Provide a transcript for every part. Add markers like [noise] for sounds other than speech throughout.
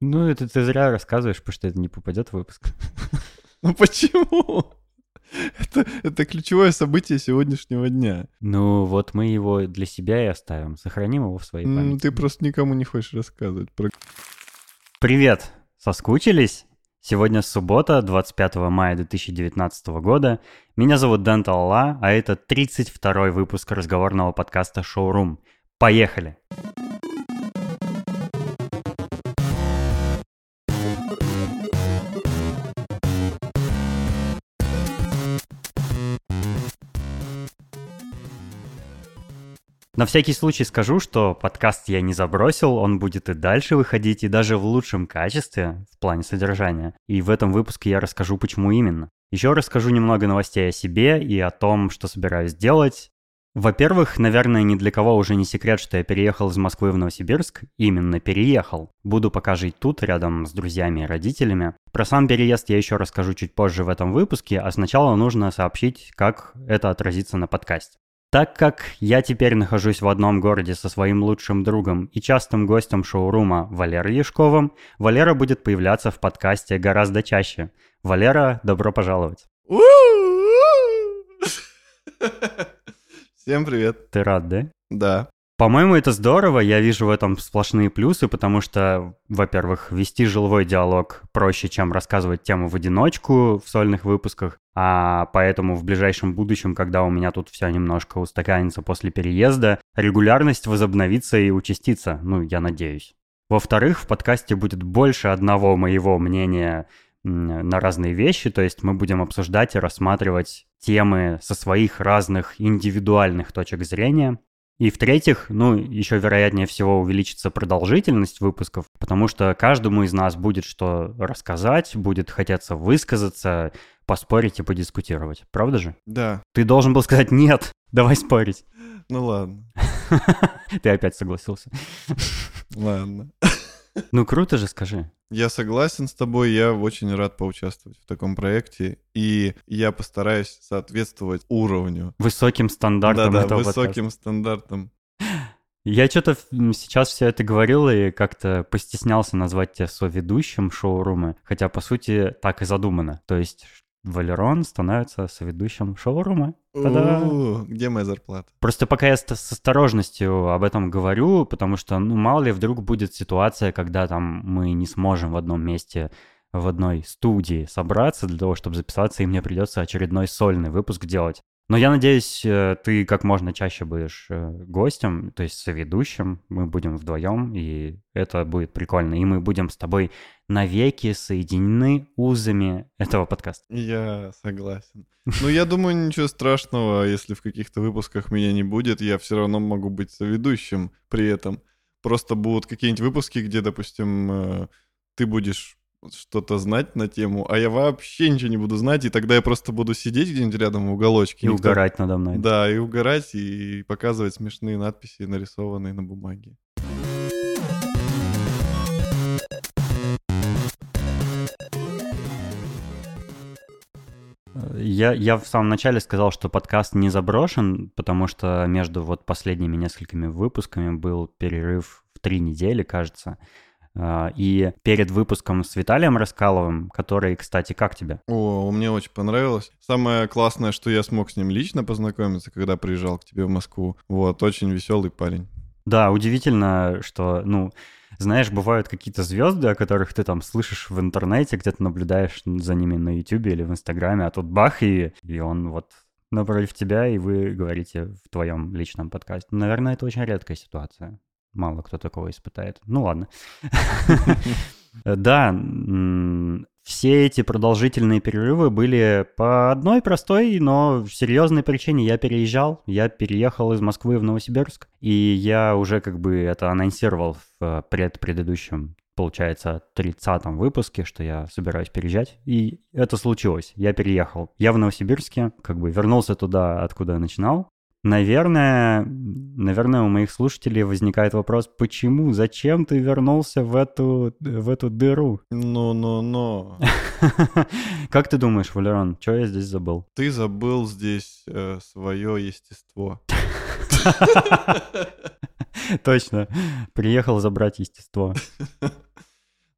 Ну, это ты зря рассказываешь, потому что это не попадет в выпуск. [laughs] Ну почему? Это, это ключевое событие сегодняшнего дня. Ну, вот мы его для себя и оставим. Сохраним его в своей памяти. Ты просто никому не хочешь рассказывать про... Привет! Соскучились? Сегодня суббота, 25 мая 2019 года. Меня зовут Дэн Талла, а это 32-й выпуск разговорного подкаста «Шоурум». Поехали! На всякий случай скажу, что подкаст я не забросил, он будет и дальше выходить, и даже в лучшем качестве в плане содержания. И в этом выпуске я расскажу, почему именно. Еще расскажу немного новостей о себе и о том, что собираюсь делать. Во-первых, наверное, ни для кого уже не секрет, что я переехал из Москвы в Новосибирск. Именно переехал. Буду пока жить тут, рядом с друзьями и родителями. Про сам переезд я еще расскажу чуть позже в этом выпуске, а сначала нужно сообщить, как это отразится на подкасте. Так как я теперь нахожусь в одном городе со своим лучшим другом и частым гостем шоурума Валерой Яшковым, Валера будет появляться в подкасте гораздо чаще. Валера, добро пожаловать. [laughs] Всем привет. Ты рад, да? Да. По-моему, это здорово, я вижу в этом сплошные плюсы, потому что, во-первых, вести жилой диалог проще, чем рассказывать тему в одиночку в сольных выпусках, а поэтому в ближайшем будущем, когда у меня тут все немножко устаканится после переезда, регулярность возобновится и участится, ну, я надеюсь. Во-вторых, в подкасте будет больше одного моего мнения на разные вещи, то есть мы будем обсуждать и рассматривать темы со своих разных индивидуальных точек зрения. И в-третьих, ну, еще вероятнее всего увеличится продолжительность выпусков, потому что каждому из нас будет что рассказать, будет хотеться высказаться, поспорить и подискутировать. Правда же? Да. Ты должен был сказать «нет», давай спорить. Ну ладно. [laughs] Ты опять согласился. Ладно. Ну, круто же, скажи. Я согласен с тобой, я очень рад поучаствовать в таком проекте, и я постараюсь соответствовать уровню. Высоким стандартам Да-да, этого высоким подкаста. стандартам. Я что-то сейчас все это говорил и как-то постеснялся назвать тебя соведущим шоурума, хотя, по сути, так и задумано. То есть Валерон становится соведущим шоурума. Та-да! Где моя зарплата? Просто пока я с, с осторожностью об этом говорю, потому что, ну, мало ли, вдруг будет ситуация, когда там мы не сможем в одном месте, в одной студии собраться для того, чтобы записаться, и мне придется очередной сольный выпуск делать. Но я надеюсь, э, ты как можно чаще будешь э, гостем, то есть соведущим. Мы будем вдвоем, и это будет прикольно. И мы будем с тобой навеки соединены узами этого подкаста. Я согласен. Ну, я думаю, ничего страшного, если в каких-то выпусках меня не будет, я все равно могу быть соведущим при этом. Просто будут какие-нибудь выпуски, где, допустим, э, ты будешь что-то знать на тему, а я вообще ничего не буду знать, и тогда я просто буду сидеть где-нибудь рядом в уголочке. И Никто- угорать надо мной. Да, и угорать, и показывать смешные надписи, нарисованные на бумаге. Я, я в самом начале сказал, что подкаст не заброшен, потому что между вот последними несколькими выпусками был перерыв в три недели, кажется. А, И перед выпуском с Виталием Раскаловым, который, кстати, как тебе? О, мне очень понравилось. Самое классное, что я смог с ним лично познакомиться, когда приезжал к тебе в Москву. Вот, очень веселый парень. Да, удивительно, что, ну, знаешь, бывают какие-то звезды, о которых ты там слышишь в интернете, где-то наблюдаешь за ними на Ютубе или в Инстаграме, а тут бах, и, и он вот напротив тебя, и вы говорите в твоем личном подкасте. Наверное, это очень редкая ситуация. Мало кто такого испытает. Ну ладно. [laughs] Да, все эти продолжительные перерывы были по одной простой, но серьезной причине. Я переезжал, я переехал из Москвы в Новосибирск, и я уже как бы это анонсировал в э, предпредыдущем, получается, 30-м выпуске, что я собираюсь переезжать, и это случилось. Я переехал. Я в Новосибирске, как бы вернулся туда, откуда я начинал, Наверное, наверное, у моих слушателей возникает вопрос, почему, зачем ты вернулся в эту, в эту дыру? Ну-ну-ну. [laughs] Как ты думаешь, Валерон, что я здесь забыл? Ты забыл здесь свое естество. [laughs] Точно, приехал забрать естество. [laughs]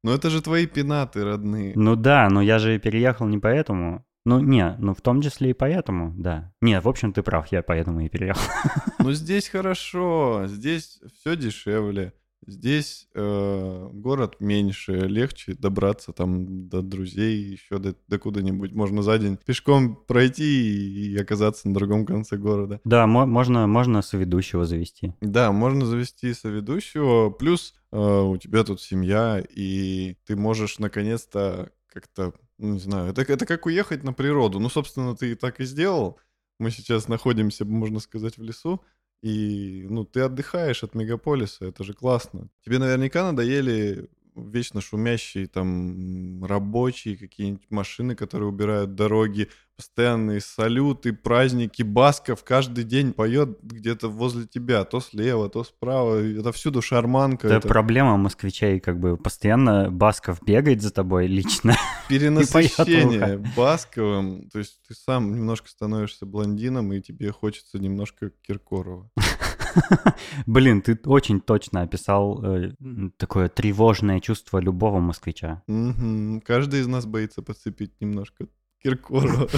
Но это же твои пенаты родные. Ну да, но я же переехал не поэтому. Ну, не, ну в том числе и поэтому, да. Не, в общем, ты прав, я поэтому и переехал. [laughs] Ну здесь хорошо, здесь все дешевле. Здесь э, город меньше, легче добраться там до друзей, еще до, до куда-нибудь. Можно за день пешком пройти и оказаться на другом конце города. Да, мо- можно, можно соведущего завести. Да, можно завести соведущего. Плюс э, у тебя тут семья, и ты можешь наконец-то как-то, не знаю, это, это как уехать на природу. Ну, собственно, ты и так и сделал. Мы сейчас находимся, можно сказать, в лесу. И, ну, ты отдыхаешь от мегаполиса, это же классно. Тебе наверняка надоели вечно шумящие там рабочие какие-нибудь машины, которые убирают дороги, постоянные салюты, праздники, Басков каждый день поет где-то возле тебя, то слева, то справа, это всюду шарманка. Это, это... проблема москвичей, как бы постоянно Басков бегает за тобой лично. [laughs] Перенасыщение Басковым, то есть ты сам немножко становишься блондином, и тебе хочется немножко Киркорова. [laughs] [laughs] Блин, ты очень точно описал э, такое тревожное чувство любого москвича. Угу. Каждый из нас боится подцепить немножко Киркорова. [laughs]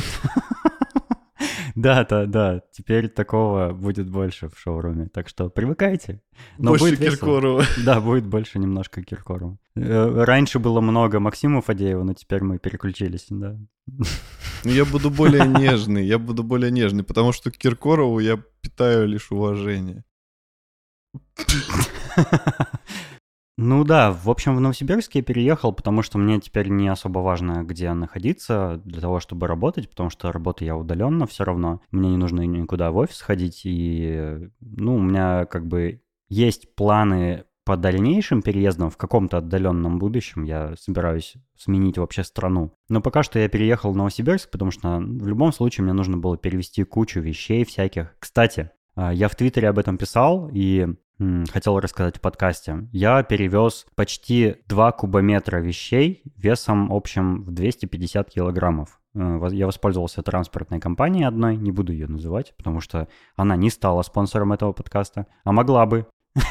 Да, да, да. Теперь такого будет больше в шоуруме. Так что привыкайте. Но больше будет Киркорова. [laughs] Да, будет больше немножко Киркорова. Э, раньше было много Максима Фадеева, но теперь мы переключились, да. Ну, я буду более нежный, я буду более нежный, потому что к Киркорову я питаю лишь уважение. Ну да, в общем, в Новосибирск я переехал, потому что мне теперь не особо важно, где находиться для того, чтобы работать, потому что работаю я удаленно все равно. Мне не нужно никуда в офис ходить, и, ну, у меня как бы есть планы по дальнейшим переездам в каком-то отдаленном будущем я собираюсь сменить вообще страну. Но пока что я переехал в Новосибирск, потому что в любом случае мне нужно было перевести кучу вещей всяких. Кстати, а, я в Твиттере об этом писал и хотел рассказать в подкасте. Я перевез почти 2 кубометра вещей весом общим в 250 килограммов. Э, я воспользовался транспортной компанией одной, не буду ее называть, потому что она не стала спонсором этого подкаста, а могла бы. [laughs]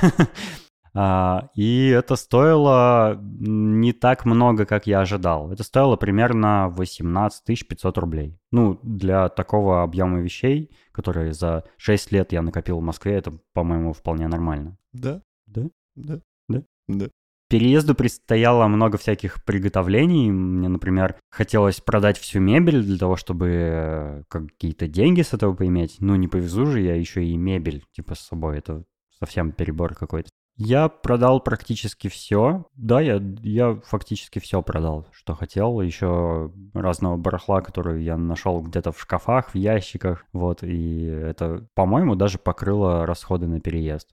А, и это стоило не так много, как я ожидал. Это стоило примерно 18 500 рублей. Ну, для такого объема вещей, которые за 6 лет я накопил в Москве, это, по-моему, вполне нормально. Да? Да? Да? Да? Да. Переезду предстояло много всяких приготовлений. Мне, например, хотелось продать всю мебель для того, чтобы э, какие-то деньги с этого поиметь. Ну, не повезу же я еще и мебель, типа, с собой. Это совсем перебор какой-то. Я продал практически все. Да, я, я фактически все продал, что хотел. Еще разного барахла, которое я нашел где-то в шкафах, в ящиках. Вот, и это, по-моему, даже покрыло расходы на переезд.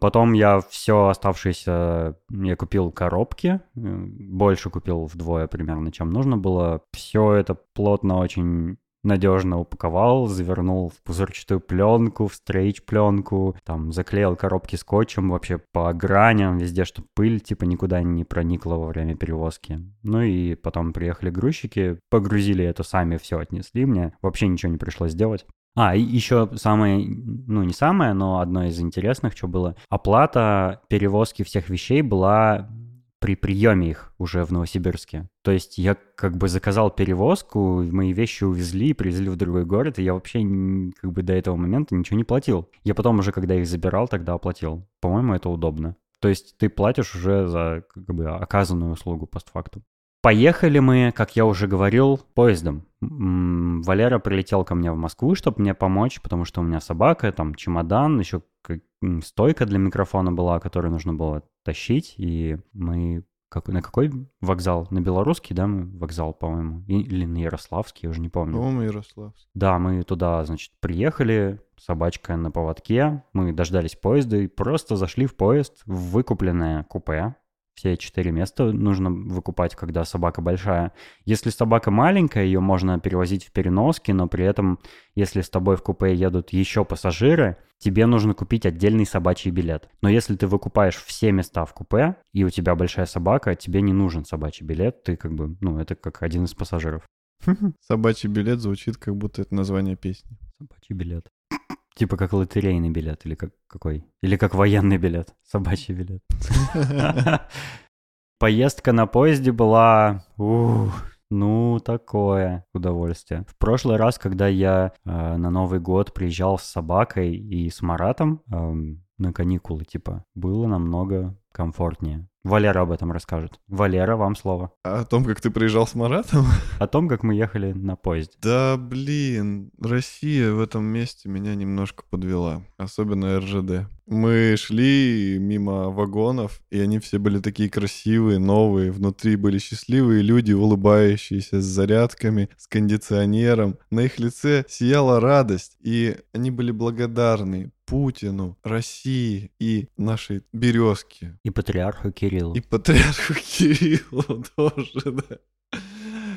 Потом я все оставшееся, я купил коробки, больше купил вдвое примерно, чем нужно было. Все это плотно очень надежно упаковал, завернул в пузырчатую пленку, в стрейч-пленку, там заклеил коробки скотчем вообще по граням везде, чтобы пыль типа никуда не проникла во время перевозки. Ну и потом приехали грузчики, погрузили это сами, все отнесли мне, вообще ничего не пришлось делать. А, и еще самое, ну не самое, но одно из интересных, что было, оплата перевозки всех вещей была при приеме их уже в Новосибирске. То есть я как бы заказал перевозку, мои вещи увезли привезли в другой город, и я вообще как бы до этого момента ничего не платил. Я потом уже, когда их забирал, тогда оплатил. По-моему, это удобно. То есть ты платишь уже за как бы оказанную услугу постфактум. Поехали мы, как я уже говорил, поездом. Валера прилетел ко мне в Москву, чтобы мне помочь, потому что у меня собака, там чемодан, еще стойка для микрофона была, которую нужно было тащить, и мы как, на какой вокзал? На Белорусский, да, мы вокзал, по-моему? Или на Ярославский, я уже не помню. По-моему, Ярославский. Да, мы туда, значит, приехали, собачка на поводке, мы дождались поезда и просто зашли в поезд в выкупленное купе, все четыре места нужно выкупать, когда собака большая. Если собака маленькая, ее можно перевозить в переноске, но при этом, если с тобой в купе едут еще пассажиры, тебе нужно купить отдельный собачий билет. Но если ты выкупаешь все места в купе, и у тебя большая собака, тебе не нужен собачий билет, ты как бы, ну, это как один из пассажиров. [laughs] Собачий билет звучит, как будто это название песни. Собачий билет. Типа как лотерейный билет или как какой? Или как военный билет, [laughs] собачий билет. [laughs] Поездка на поезде была... Ну, такое удовольствие. В прошлый раз, когда я э, на Новый год приезжал с собакой и с Маратом э, на каникулы, типа, было намного комфортнее. Валера об этом расскажет. Валера, вам слово. А о том, как ты приезжал с Маратом? [laughs] О том, как мы ехали на поезде. Да, блин, Россия в этом месте меня немножко подвела. Особенно РЖД. Мы шли мимо вагонов, и они все были такие красивые, новые. Внутри были счастливые люди, улыбающиеся, с зарядками, с кондиционером. На их лице сияла радость, и они были благодарны Путину, России и нашей березке. И патриарху Кириллу. И патриарху Кириллу [laughs] тоже, да.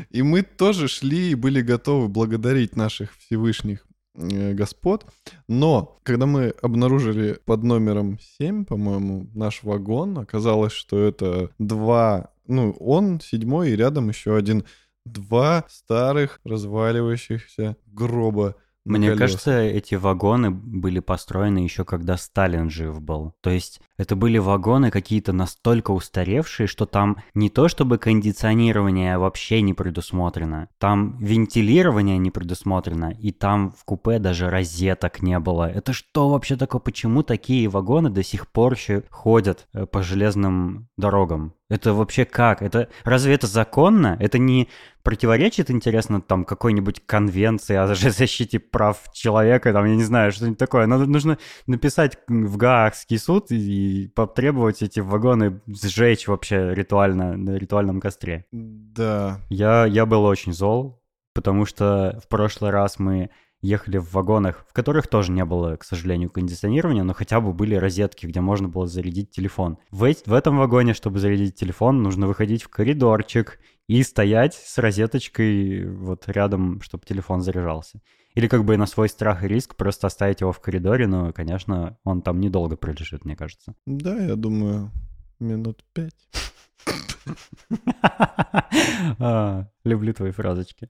И мы тоже шли и были готовы благодарить наших Всевышних э, господ. Но когда мы обнаружили под номером 7, по-моему, наш вагон, оказалось, что это два, ну, он седьмой, и рядом еще один, два старых разваливающихся гроба Мне колесах. кажется, эти вагоны были построены еще когда Сталин жив был. То есть это были вагоны какие-то настолько устаревшие, что там не то чтобы кондиционирование вообще не предусмотрено, там вентилирование не предусмотрено, и там в купе даже розеток не было. Это что вообще такое? Почему такие вагоны до сих пор еще ходят э, по железным дорогам? Это вообще как? Это разве это законно? Это не противоречит, интересно, там какой-нибудь конвенции о [laughs] защите прав человека, там, я не знаю, что-нибудь такое. Надо, нужно написать в Гаагский суд и потребовать эти вагоны сжечь вообще ритуально, на ритуальном костре. Да. Я, я был очень зол, потому что в прошлый раз мы ехали в вагонах, в которых тоже не было, к сожалению, кондиционирования, но хотя бы были розетки, где можно было зарядить телефон. В, в этом вагоне, чтобы зарядить телефон, нужно выходить в коридорчик и стоять с розеточкой вот рядом, чтобы телефон заряжался. Или как бы на свой страх и риск просто оставить его в коридоре, но, конечно, он там недолго пролежит, мне кажется. Да, я думаю, минут пять. [laughs] А, Люблю твои фразочки.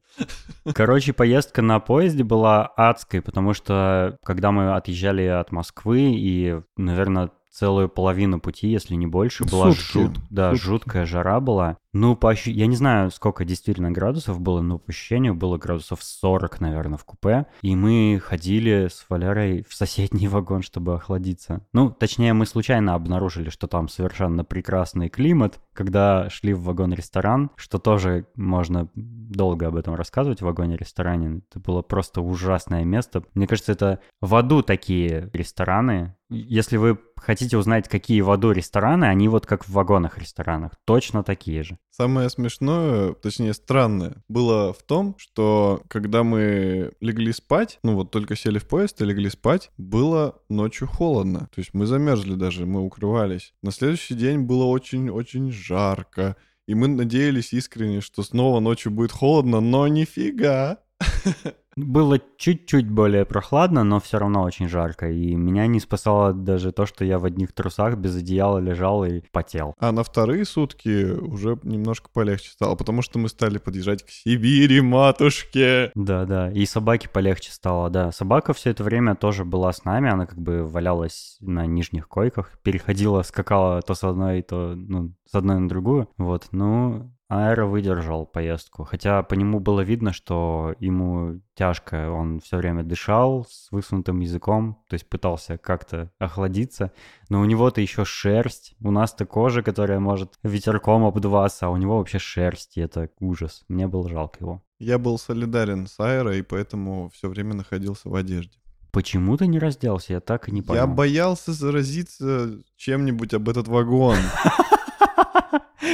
Короче, поездка на поезде была адской, потому что когда мы отъезжали от Москвы и, наверное, целую половину пути, если не больше, была Сутки. жут- да, Сутки. жуткая жара была. Ну, по ощу- я не знаю, сколько действительно градусов было, но по ощущению было градусов 40, наверное, в купе. И мы ходили с Валерой в соседний [laughs] вагон, чтобы охладиться. Ну, точнее, мы случайно обнаружили, что там совершенно прекрасный климат, когда шли в вагон-ресторан, что тоже можно долго об этом рассказывать в вагоне-ресторане. Это было просто ужасное место. Мне кажется, это в аду такие рестораны. Если вы хотите узнать, какие в аду рестораны, они вот как в вагонах-ресторанах. Точно такие же. Самое смешное, точнее странное, было в том, что когда мы легли спать, ну вот только сели в поезд и легли спать, было ночью холодно. То есть мы замерзли даже, мы укрывались. На следующий день было очень-очень жарко. И мы надеялись искренне, что снова ночью будет холодно, но нифига. [laughs] Было чуть-чуть более прохладно, но все равно очень жарко. И меня не спасало даже то, что я в одних трусах без одеяла лежал и потел. А на вторые сутки уже немножко полегче стало, потому что мы стали подъезжать к Сибири, матушке. Да-да, и собаке полегче стало, да. Собака все это время тоже была с нами, она как бы валялась на нижних койках, переходила, скакала то с одной, то, ну, с одной на другую. Вот, ну, Аэро выдержал поездку, хотя по нему было видно, что ему тяжко, он все время дышал с высунутым языком, то есть пытался как-то охладиться, но у него-то еще шерсть, у нас-то кожа, которая может ветерком обдуваться, а у него вообще шерсть, и это ужас, мне было жалко его. Я был солидарен с Аэро, и поэтому все время находился в одежде. Почему ты не разделся? Я так и не понял. Я боялся заразиться чем-нибудь об этот вагон. [laughs]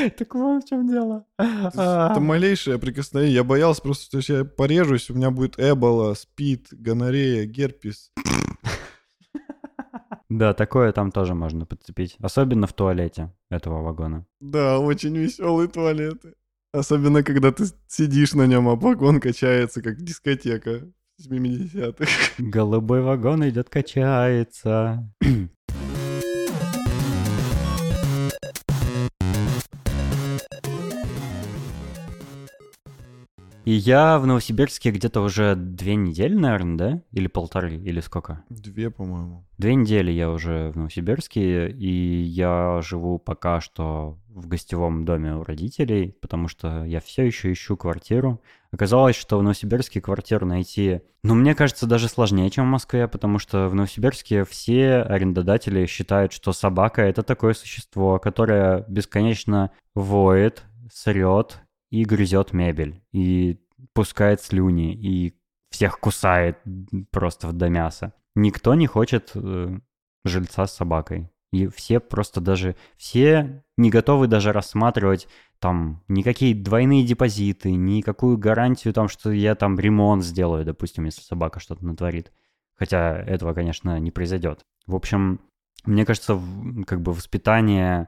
[laughs] Так вот в чем дело. Это малейшее прикосновение. Я боялся просто, что я порежусь, у меня будет эбола, спид, гонорея, герпес. Да, такое там тоже можно подцепить. Особенно в туалете этого вагона. Да, очень веселые туалеты. Особенно, когда ты сидишь на нем, а вагон качается, как дискотека 70-х. Голубой вагон идет, качается. [clears throat] И я в Новосибирске где-то уже две недели, наверное, да? Или полторы, или сколько? Две, по-моему. Две недели я уже в Новосибирске, и я живу пока что в гостевом доме у родителей, потому что я все еще ищу квартиру. Оказалось, что в Новосибирске квартиру найти, ну, мне кажется, даже сложнее, чем в Москве, потому что в Новосибирске все арендодатели считают, что собака — это такое существо, которое бесконечно воет, срет и грызет мебель, и пускает слюни, и всех кусает просто до мяса. Никто не хочет э, жильца с собакой. И все просто даже, все не готовы даже рассматривать там никакие двойные депозиты, никакую гарантию там, что я там ремонт сделаю, допустим, если собака что-то натворит. Хотя этого, конечно, не произойдет. В общем, мне кажется, как бы воспитание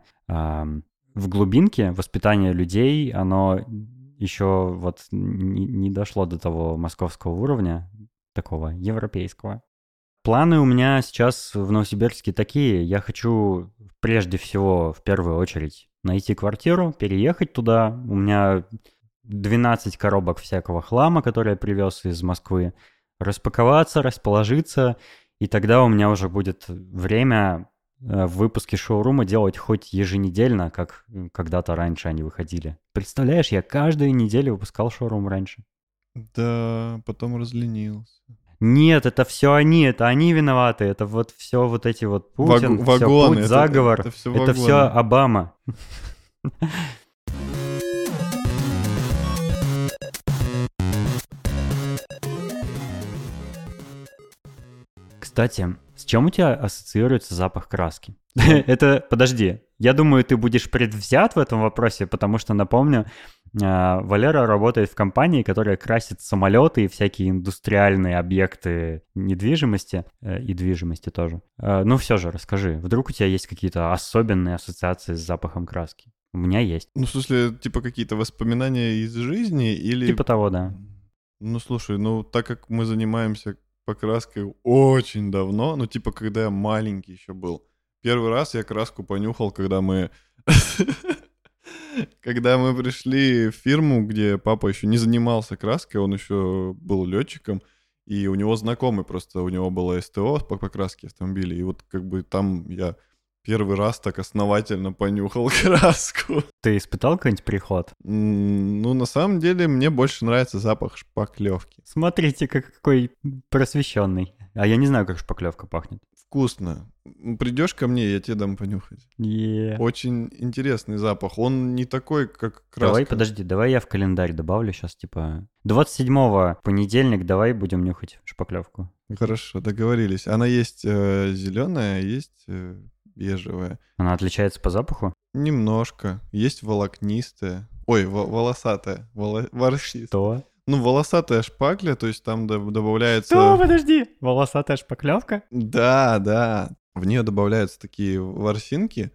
в глубинке, воспитание людей, оно еще вот не, не дошло до того московского уровня, такого европейского. Планы у меня сейчас в Новосибирске такие. Я хочу прежде всего, в первую очередь, найти квартиру, переехать туда. У меня 12 коробок всякого хлама, который я привез из Москвы. Распаковаться, расположиться, и тогда у меня уже будет время э, в выпуске шоурума делать хоть еженедельно, как когда-то раньше они выходили. Представляешь, я каждую неделю выпускал шоурум раньше. Да, потом разленился. Нет, это все они, это они виноваты, это вот все вот эти вот Путин, Ваг- вагоны, Пут, это- заговор, это это вагоны. все Обама. Кстати, с чем у тебя ассоциируется запах краски? [laughs] Это, подожди, я думаю, ты будешь предвзят в этом вопросе, потому что, напомню, а, Валера работает в компании, которая красит самолеты и всякие индустриальные объекты недвижимости э, и движимости тоже. Э, Ну все же, расскажи, вдруг у тебя есть какие-то особенные ассоциации с запахом краски? У меня есть. Ну, в смысле, типа какие-то воспоминания из жизни или... Типа того, да. Ну, слушай, ну, так как мы занимаемся покраской очень давно, ну, типа, когда я маленький еще был. Первый раз я краску понюхал, когда мы... [laughs] Когда мы пришли в фирму, где папа еще не занимался краской, он еще был летчиком, и у него знакомый просто, у него было СТО по покраске автомобилей, и вот как бы там я первый раз так основательно понюхал [laughs] краску. Ты испытал какой-нибудь приход? Ну, на самом деле, мне больше нравится запах шпаклевки. Смотрите, как- какой просвещенный. А я не знаю, как шпаклевка пахнет. Вкусно. Придешь ко мне, я тебе дам понюхать. Е. Очень интересный запах. Он не такой, как краска. Давай, подожди, давай я в календарь добавлю сейчас, типа... 27-го, понедельник, давай будем нюхать шпаклевку. Хорошо, договорились. Она есть зеленая, есть э, бежевая. Она отличается по запаху? Немножко. Есть волокнистая. Ой, во- волосатая. Воло... ворсистая. Что? Ну, волосатая шпакля, то есть там доб- добавляется... Что? Подожди. Волосатая шпаклевка? Да, да. В нее добавляются такие ворсинки.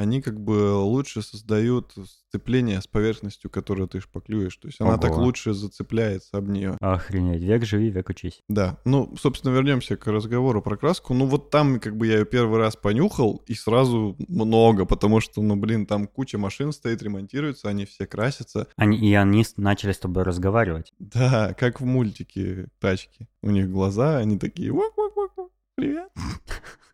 Они как бы лучше создают сцепление с поверхностью, которую ты шпаклюешь. То есть она так Ого. лучше зацепляется об нее. Охренеть, век живи, век учись. Да. Ну, собственно, вернемся к разговору про краску. Ну, вот там как бы я ее первый раз понюхал, и сразу много, потому что, ну, блин, там куча машин стоит, ремонтируются, они все красятся. Они, и они начали с тобой разговаривать. Да, как в мультике тачки. У них глаза, они такие, «Вак-вак-вак-вак, привет. [laughs]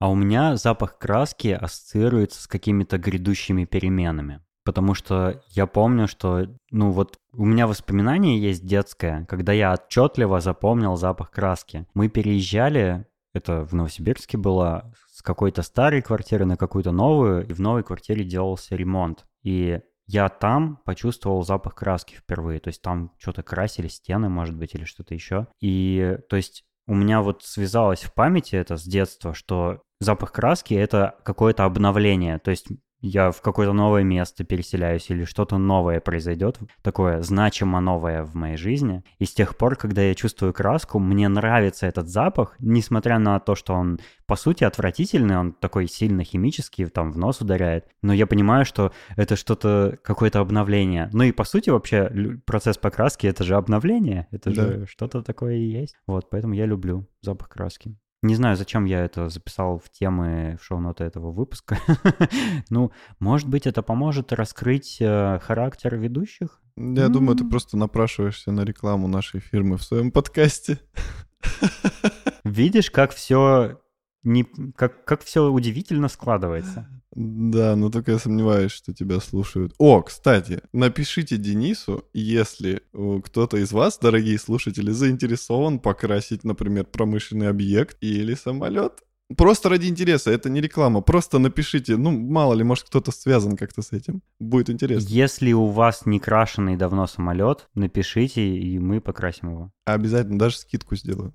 А у меня запах краски ассоциируется с какими-то грядущими переменами. Потому что я помню, что, ну вот, у меня воспоминание есть детское, когда я отчетливо запомнил запах краски. Мы переезжали, это в Новосибирске было, с какой-то старой квартиры на какую-то новую, и в новой квартире делался ремонт. И я там почувствовал запах краски впервые. То есть там что-то красили стены, может быть, или что-то еще. И, то есть, у меня вот связалось в памяти это с детства, что запах краски — это какое-то обновление. То есть я в какое-то новое место переселяюсь или что-то новое произойдет, такое значимо новое в моей жизни. И с тех пор, когда я чувствую краску, мне нравится этот запах, несмотря на то, что он по сути отвратительный, он такой сильно химический, там в нос ударяет. Но я понимаю, что это что-то, какое-то обновление. Ну и по сути вообще процесс покраски — это же обновление, это Да. же что-то такое и есть. Вот, поэтому я люблю запах краски. Не знаю, зачем я это записал в темы в шоу-ноты этого выпуска. [laughs] ну, может быть, это поможет раскрыть э, характер ведущих? Я думаю, ты просто напрашиваешься на рекламу нашей фирмы в своем подкасте. Видишь, как все не, как, как все удивительно складывается. Да, но только я сомневаюсь, что тебя слушают. О, кстати, напишите Денису, если э, кто-то из вас, дорогие слушатели, заинтересован покрасить, например, промышленный объект или самолет. Просто ради интереса, это не реклама. Просто напишите, ну, мало ли, может, кто-то связан как-то с этим. Будет интересно. Если у вас не крашеный давно самолет, напишите, и мы покрасим его. Обязательно, даже скидку сделаю.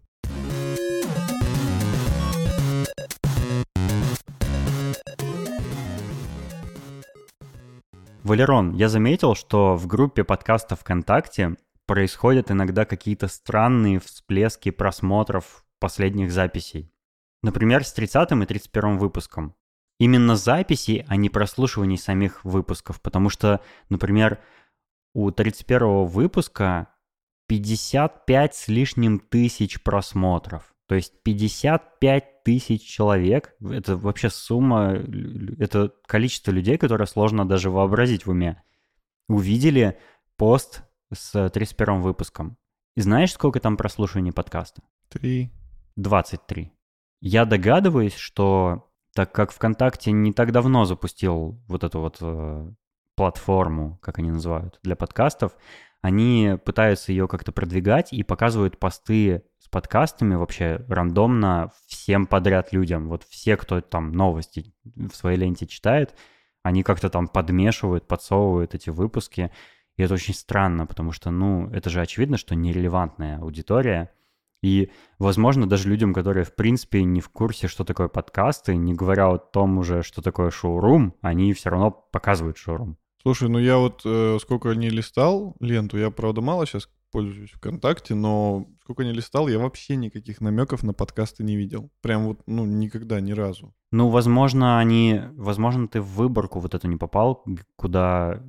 Валерон, я заметил, что в группе подкаста ВКонтакте происходят иногда какие-то странные всплески просмотров последних записей. Например, с 30 и 31 выпуском. Именно записи, а не прослушиваний самих выпусков, потому что, например, у 31 выпуска 55 с лишним тысяч просмотров. То есть 55 тысяч человек, это вообще сумма, это количество людей, которое сложно даже вообразить в уме, увидели пост с 31 выпуском. И знаешь, сколько там прослушиваний подкаста? Три. 23. Я догадываюсь, что так как ВКонтакте не так давно запустил вот эту вот э, платформу, как они называют, для подкастов, они пытаются ее как-то продвигать и показывают посты подкастами вообще рандомно всем подряд людям. Вот все, кто там новости в своей ленте читает, они как-то там подмешивают, подсовывают эти выпуски. И это очень странно, потому что, ну, это же очевидно, что нерелевантная аудитория. И, возможно, даже людям, которые, в принципе, не в курсе, что такое подкасты, не говоря о том уже, что такое шоурум, они все равно показывают шоурум. Слушай, ну я вот э, сколько не листал ленту, я, правда, мало сейчас пользуюсь ВКонтакте, но сколько не листал, я вообще никаких намеков на подкасты не видел. Прям вот, ну, никогда, ни разу. Ну, возможно, они... Возможно, ты в выборку вот эту не попал, куда,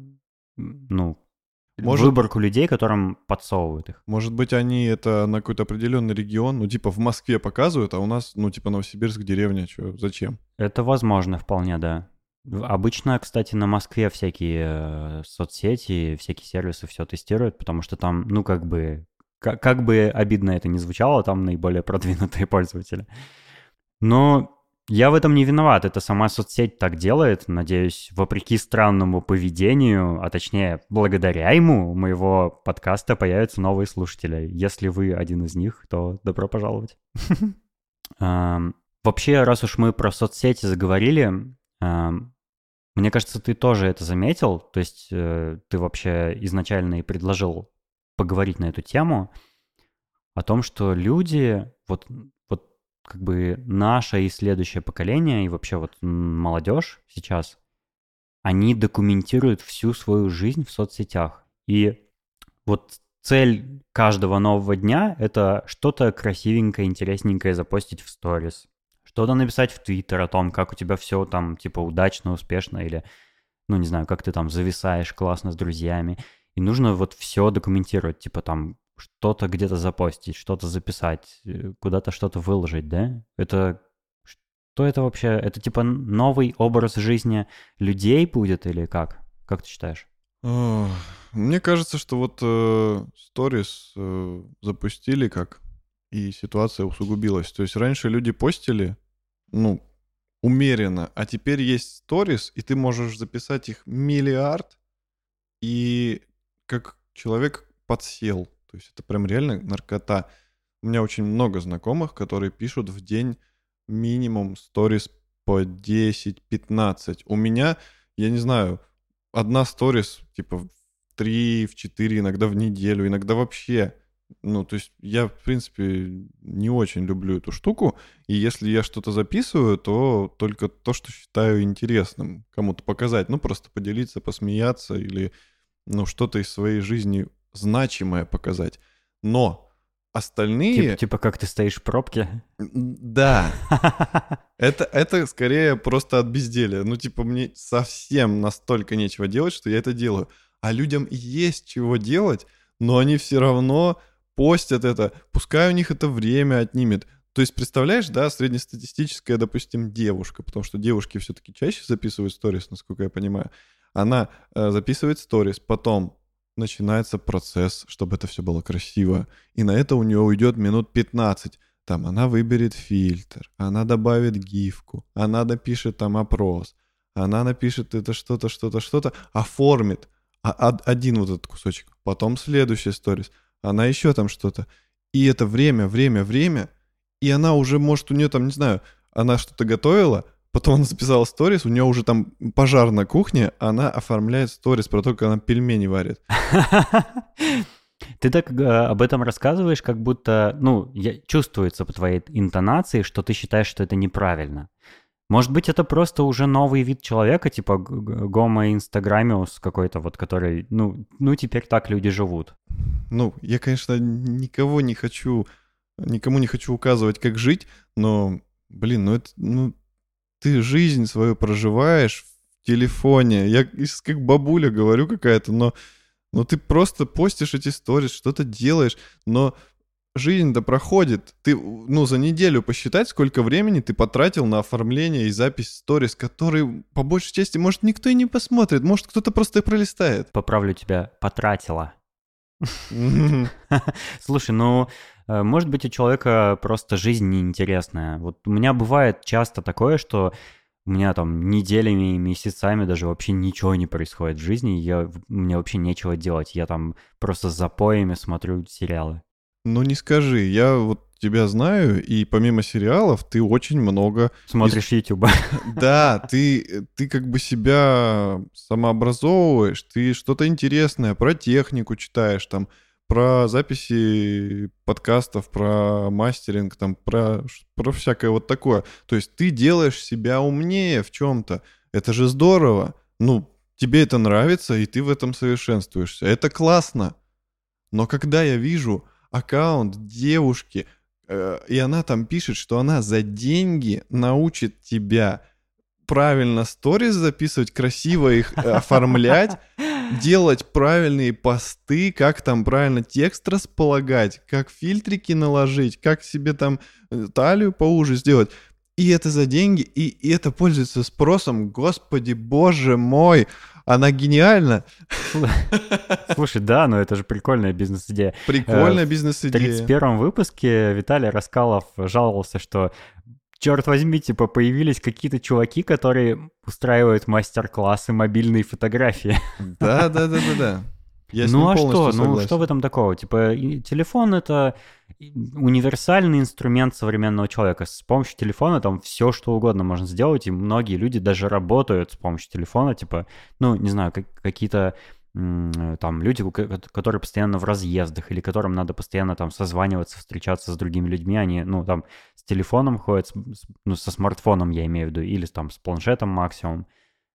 ну, может, выборку людей, которым подсовывают их. Может быть, они это на какой-то определенный регион, ну, типа в Москве показывают, а у нас, ну, типа Новосибирск, деревня, что, зачем? Это возможно вполне, да. Обычно, кстати, на Москве всякие э, соцсети, всякие сервисы все тестируют, потому что там, ну, как бы, как, как бы обидно это ни звучало, там наиболее [laughs] продвинутые пользователи. Но я в этом не виноват, это сама соцсеть так делает. Надеюсь, вопреки странному поведению, а точнее, благодаря ему, у моего подкаста появятся новые слушатели. Если вы один из них, то добро пожаловать. [laughs] Вообще, раз уж мы про соцсети заговорили, мне кажется, ты тоже это заметил, то есть э, ты вообще изначально и предложил поговорить на эту тему о том, что люди, вот, вот как бы наше и следующее поколение, и вообще вот молодежь сейчас, они документируют всю свою жизнь в соцсетях. И вот цель каждого нового дня — это что-то красивенькое, интересненькое запостить в сторис, что-то написать в Твиттер о том, как у тебя все там, типа, удачно, успешно, или, ну, не знаю, как ты там зависаешь классно с друзьями. И нужно вот все документировать, типа, там, что-то где-то запостить, что-то записать, э, куда-то что-то выложить, да? Это что это вообще? Это типа новый образ жизни людей будет или как? Как ты считаешь? Мне кажется, что вот э, э, запустили как, и ситуация усугубилась. То есть раньше люди постили, ну, умеренно. А теперь есть сторис, и ты можешь записать их миллиард, и как человек подсел. То есть это прям реально наркота. У меня очень много знакомых, которые пишут в день минимум сторис по 10-15. У меня, я не знаю, одна сторис, типа, в 3, в 4, иногда в неделю, иногда вообще ну, то есть я, в принципе, не очень люблю эту штуку, и если я что-то записываю, то только то, что считаю интересным кому-то показать, ну, просто поделиться, посмеяться или, ну, что-то из своей жизни значимое показать. Но остальные... Типа, типа как ты стоишь в пробке? Да. [laughs] Это, это скорее просто от безделия. Ну, типа, мне совсем настолько нечего делать, что я это делаю. А людям есть чего делать, но они все равно постят это, пускай у них это время отнимет. То есть, представляешь, да, среднестатистическая, допустим, девушка, потому что девушки все-таки чаще записывают сторис, насколько я понимаю. Она э, записывает сторис, потом начинается процесс, чтобы это все было красиво. И на это у нее уйдет минут 15. Там она выберет фильтр, она добавит гифку, она напишет там опрос, она напишет это что-то, что-то, что-то, оформит а, один вот этот кусочек, потом следующий сторис, она еще там что-то. И это время, время, время, и она уже, может, у нее там, не знаю, она что-то готовила, Потом она записала сторис, у нее уже там пожар на кухне, она оформляет сторис про то, как она пельмени варит. [laughs] Ты так э, об этом рассказываешь, как будто, ну, я, чувствуется по твоей интонации, что ты считаешь, что это неправильно. Может быть, это просто уже новый вид человека, типа гомо инстаграмиус какой-то, вот который, ну, ну, теперь так люди живут. Ну, я, конечно, никого не хочу, никому не хочу указывать, как жить, но, блин, ну это, ну, ты жизнь свою проживаешь в телефоне. Я как бабуля говорю какая-то, но, но ты просто постишь эти сторис, что-то делаешь, но жизнь-то проходит. Ты, ну, за неделю посчитать, сколько времени ты потратил на оформление и запись сторис, которые, по большей части, может, никто и не посмотрит, может, кто-то просто пролистает. Поправлю тебя, потратила. [laughs] Слушай, ну, э, может быть, у человека просто жизнь неинтересная. Вот у меня бывает часто такое, что у меня там неделями, месяцами даже вообще ничего не происходит в жизни, я, мне вообще нечего делать. Я там просто с запоями смотрю сериалы. Ну не скажи, я вот тебя знаю, и помимо сериалов ты очень много... Смотришь YouTube. [laughs] Да, ты, ты как бы себя самообразовываешь, ты что-то интересное про технику читаешь, там, про записи подкастов, про мастеринг, там, про, про всякое вот такое. То есть ты делаешь себя умнее в чем-то. Это же здорово. Ну, тебе это нравится, и ты в этом совершенствуешься. Это классно. Но когда я вижу аккаунт девушки, Э, и она там пишет, что она за деньги научит тебя правильно сторис записывать, красиво их э, [laughs] оформлять, делать правильные посты, как там правильно текст располагать, как фильтрики наложить, как себе там э, талию поуже сделать. И это за деньги, и, и это пользуется спросом. Господи, боже мой, она гениальна. Слушай, да, но это же прикольная бизнес-идея. Прикольная бизнес-идея. В 31 выпуске Виталий Раскалов жаловался, что черт возьми, типа, появились какие-то чуваки, которые устраивают мастер-классы мобильной фотографии. Да, да, да, да, да. Я ну а что? Согласен. Ну что в этом такого? Типа телефон это универсальный инструмент современного человека. С помощью телефона там все что угодно можно сделать, и многие люди даже работают с помощью телефона, типа, ну не знаю, как, какие-то там люди, которые постоянно в разъездах или которым надо постоянно там созваниваться, встречаться с другими людьми, они, ну, там с телефоном ходят, ну, со смартфоном я имею в виду, или там с планшетом максимум.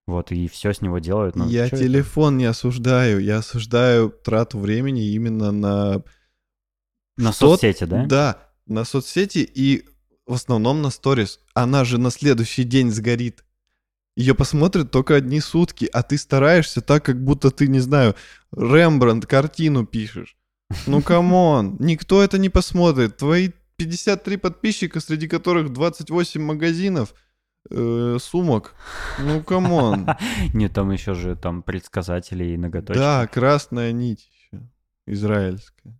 Вот, и все с него делают. Ну, я телефон это? не осуждаю, я осуждаю трату времени именно на... На Что... соцсети, да? Да, на соцсети и в основном на сторис. Она же на следующий день сгорит. Ее посмотрят только одни сутки, а ты стараешься так, как будто ты, не знаю, Рембрандт картину пишешь. Ну, [laughs] come on, никто это не посмотрит. Твои 53 подписчика, среди которых 28 магазинов — э, сумок. Ну, come on. [laughs] Нет, там еще же там предсказатели и ноготочки. Да, красная нить еще. Израильская.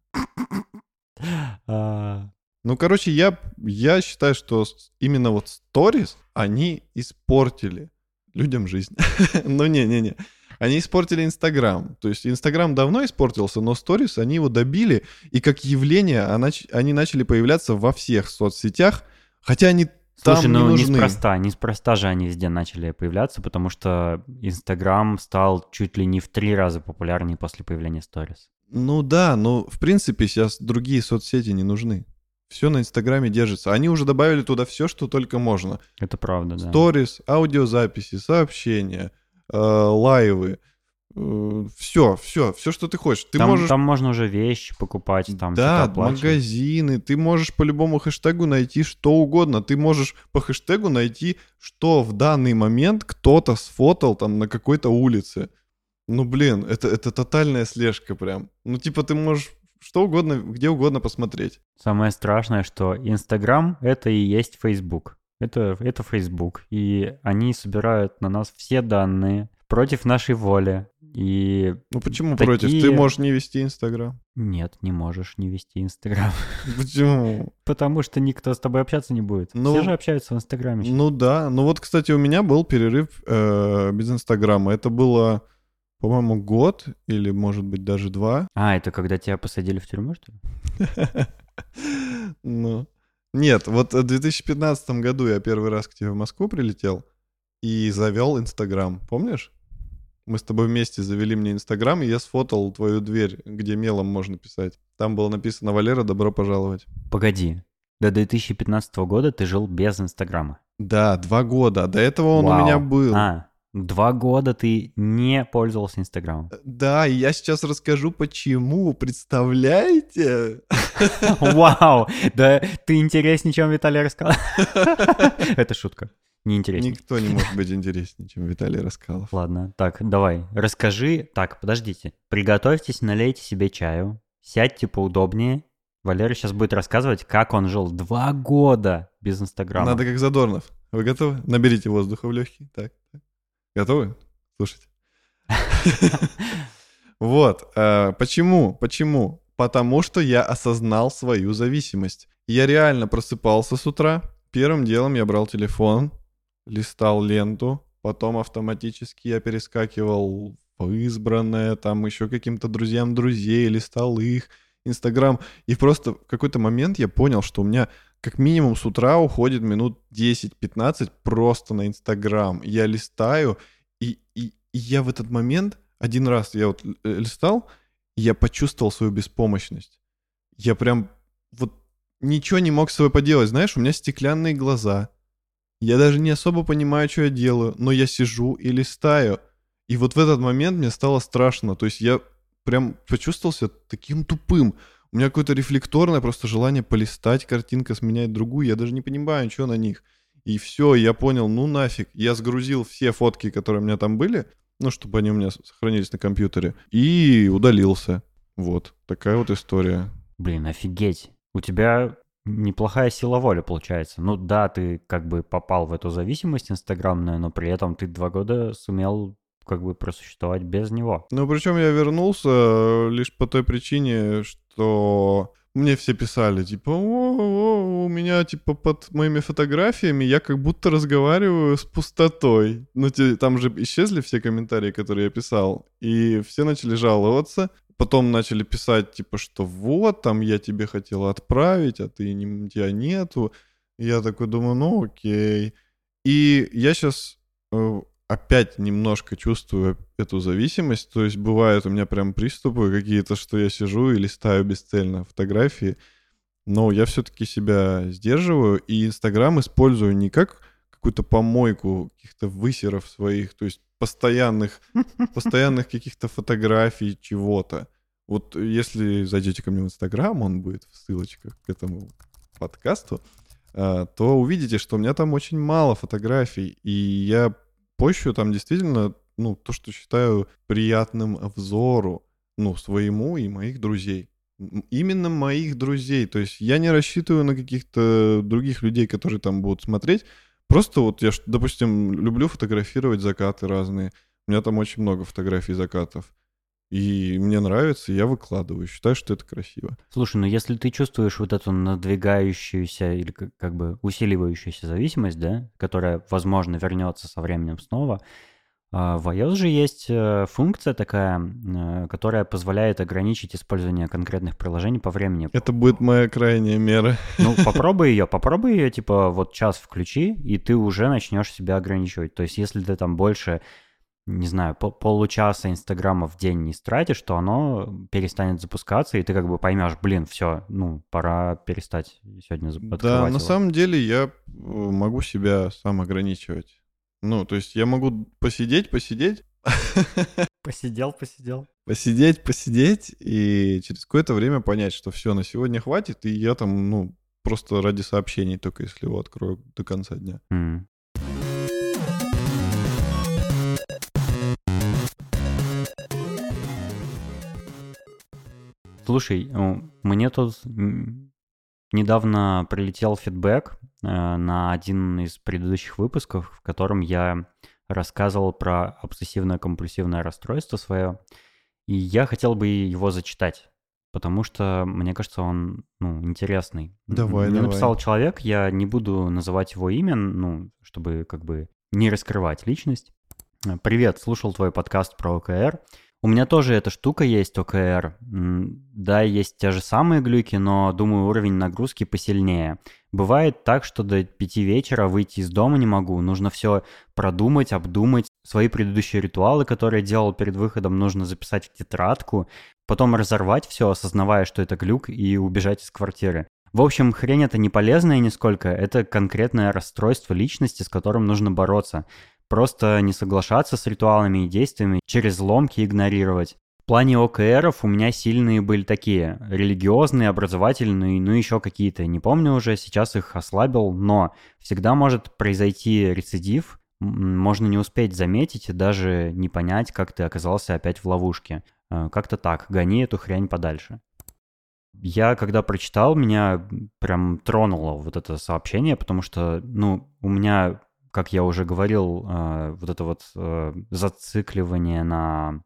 А. Ну, короче, я, я считаю, что именно вот сторис, они испортили людям жизнь. [laughs] ну, не-не-не. Они испортили Инстаграм. То есть Инстаграм давно испортился, но сторис они его добили. И как явление они начали появляться во всех соцсетях. Хотя они Слушай, там ну не нужны. неспроста, неспроста же они везде начали появляться, потому что Инстаграм стал чуть ли не в три раза популярнее после появления сторис. Ну да, но в принципе сейчас другие соцсети не нужны. Все на Инстаграме держится. Они уже добавили туда все, что только можно. Это правда, да. Сторис, аудиозаписи, сообщения, э, лайвы, все, все, все, что ты хочешь. Ты там, можешь... там можно уже вещи покупать, там Да, магазины. Ты можешь по любому хэштегу найти что угодно. Ты можешь по хэштегу найти, что в данный момент кто-то сфотал там на какой-то улице. Ну, блин, это, это тотальная слежка прям. Ну, типа, ты можешь что угодно, где угодно посмотреть. Самое страшное, что Инстаграм — это и есть Фейсбук. Это, это Facebook. И они собирают на нас все данные против нашей воли И Ну почему Такие- против? Ты можешь не вести Инстаграм. нет, не можешь не вести Инстаграм. [laughs] Почему? Потому что никто с тобой общаться не будет. Ну, Все же общаются в Инстаграме. Ну да. Ну вот, кстати, у меня был перерыв э, без Инстаграма. Это было, по-моему, год или, может быть, даже два. А, это когда тебя посадили в тюрьму, что ли? [laughs] Ну, нет, вот в 2015 году я первый раз к тебе в Москву прилетел и завел Инстаграм, помнишь? Мы с тобой вместе завели мне Инстаграм, и я сфотал твою дверь, где мелом можно писать. Там было написано «Валера, добро пожаловать». Погоди. До 2015 года ты жил без Инстаграма. Да, два года. До этого он у Вау. меня был. А, два года ты не пользовался Инстаграмом. Да, и я сейчас расскажу, почему. Представляете? [laughs] Вау! Да ты интереснее, чем Виталий рассказал. [laughs] Это шутка. Не интереснее. Никто не может быть интереснее, чем Виталий Раскалов. Ладно, так, давай, расскажи. Так, подождите. Приготовьтесь, налейте себе чаю, сядьте поудобнее. Валера сейчас будет рассказывать, как он жил два года без Инстаграма. Надо как Задорнов. Вы готовы? Наберите воздуха в легкие. Так, так. Готовы? Слушайте. [laughs] Вот. э, Почему? Почему? Потому что я осознал свою зависимость. Я реально просыпался с утра. Первым делом я брал телефон, листал ленту, потом автоматически я перескакивал в избранное, там еще каким-то друзьям друзей, листал их, Инстаграм. И просто в какой-то момент я понял, что у меня как минимум с утра уходит минут 10-15 просто на Инстаграм. Я листаю, и, и, и я в этот момент, один раз я вот э, листал, я почувствовал свою беспомощность. Я прям вот ничего не мог с собой поделать. Знаешь, у меня стеклянные глаза. Я даже не особо понимаю, что я делаю, но я сижу и листаю. И вот в этот момент мне стало страшно. То есть я прям почувствовал себя таким тупым. У меня какое-то рефлекторное просто желание полистать, картинка сменяет другую, я даже не понимаю, что на них. И все, я понял, ну нафиг. Я сгрузил все фотки, которые у меня там были, ну, чтобы они у меня сохранились на компьютере, и удалился. Вот, такая вот история. Блин, офигеть. У тебя неплохая сила воли получается. Ну да, ты как бы попал в эту зависимость инстаграмную, но при этом ты два года сумел как бы просуществовать без него. Ну, причем я вернулся э, лишь по той причине, что мне все писали, типа, «О, о, у меня, типа, под моими фотографиями я как будто разговариваю с пустотой. Ну, там же исчезли все комментарии, которые я писал, и все начали жаловаться. Потом начали писать, типа, что вот, там я тебе хотел отправить, а ты не, тебя нету. Я такой думаю, ну окей. И я сейчас опять немножко чувствую эту зависимость. То есть бывают у меня прям приступы какие-то, что я сижу и листаю бесцельно фотографии. Но я все-таки себя сдерживаю и Инстаграм использую не как какую-то помойку каких-то высеров своих, то есть постоянных, [laughs] постоянных каких-то фотографий чего-то. Вот если зайдете ко мне в Инстаграм, он будет в ссылочках к этому подкасту, а, то увидите, что у меня там очень мало фотографий, и я пощу там действительно, ну, то, что считаю приятным взору, ну, своему и моих друзей. Именно моих друзей. То есть я не рассчитываю на каких-то других людей, которые там будут смотреть. Просто вот я, допустим, люблю фотографировать закаты разные. У меня там очень много фотографий закатов. И мне нравится, я выкладываю. Считаю, что это красиво. Слушай, ну если ты чувствуешь вот эту надвигающуюся или как, бы усиливающуюся зависимость, да, которая, возможно, вернется со временем снова, в iOS же есть э, функция такая, э, которая позволяет ограничить использование конкретных приложений по времени. Это будет моя крайняя мера. Ну, [laughs] попробуй ее, попробуй ее, типа, вот час включи, и ты уже начнешь себя ограничивать. То есть, если ты там больше, не знаю, пол- получаса Инстаграма в день не стратишь, то оно перестанет запускаться, и ты как бы поймешь, блин, все, ну, пора перестать сегодня Да, на его. самом деле я э, могу себя сам ограничивать. Ну, то есть я могу посидеть, посидеть, [laughs] Посидел, посидел. посидеть, посидеть, и через какое-то время понять, что все, на сегодня хватит, и я там, ну, просто ради сообщений только если его открою до конца дня. М. Слушай, мне тут недавно прилетел фидбэк на один из предыдущих выпусков, в котором я рассказывал про обсессивное-компульсивное расстройство свое. И я хотел бы его зачитать, потому что, мне кажется, он ну, интересный. Давай, Мне давай. написал человек, я не буду называть его имя, ну, чтобы как бы не раскрывать личность. Привет, слушал твой подкаст про ОКР. У меня тоже эта штука есть, ОКР. Да, есть те же самые глюки, но, думаю, уровень нагрузки посильнее. Бывает так, что до пяти вечера выйти из дома не могу. Нужно все продумать, обдумать. Свои предыдущие ритуалы, которые делал перед выходом, нужно записать в тетрадку. Потом разорвать все, осознавая, что это глюк, и убежать из квартиры. В общем, хрень это не полезная нисколько, это конкретное расстройство личности, с которым нужно бороться. Просто не соглашаться с ритуалами и действиями, через ломки игнорировать. В плане ОКРов у меня сильные были такие, религиозные, образовательные, ну еще какие-то, не помню уже, сейчас их ослабил, но всегда может произойти рецидив, можно не успеть заметить и даже не понять, как ты оказался опять в ловушке. Э, Как-то так, гони эту хрень подальше. Я, когда прочитал, меня прям тронуло вот это сообщение, потому что, ну, у меня, как я уже говорил, э, вот это вот э, зацикливание на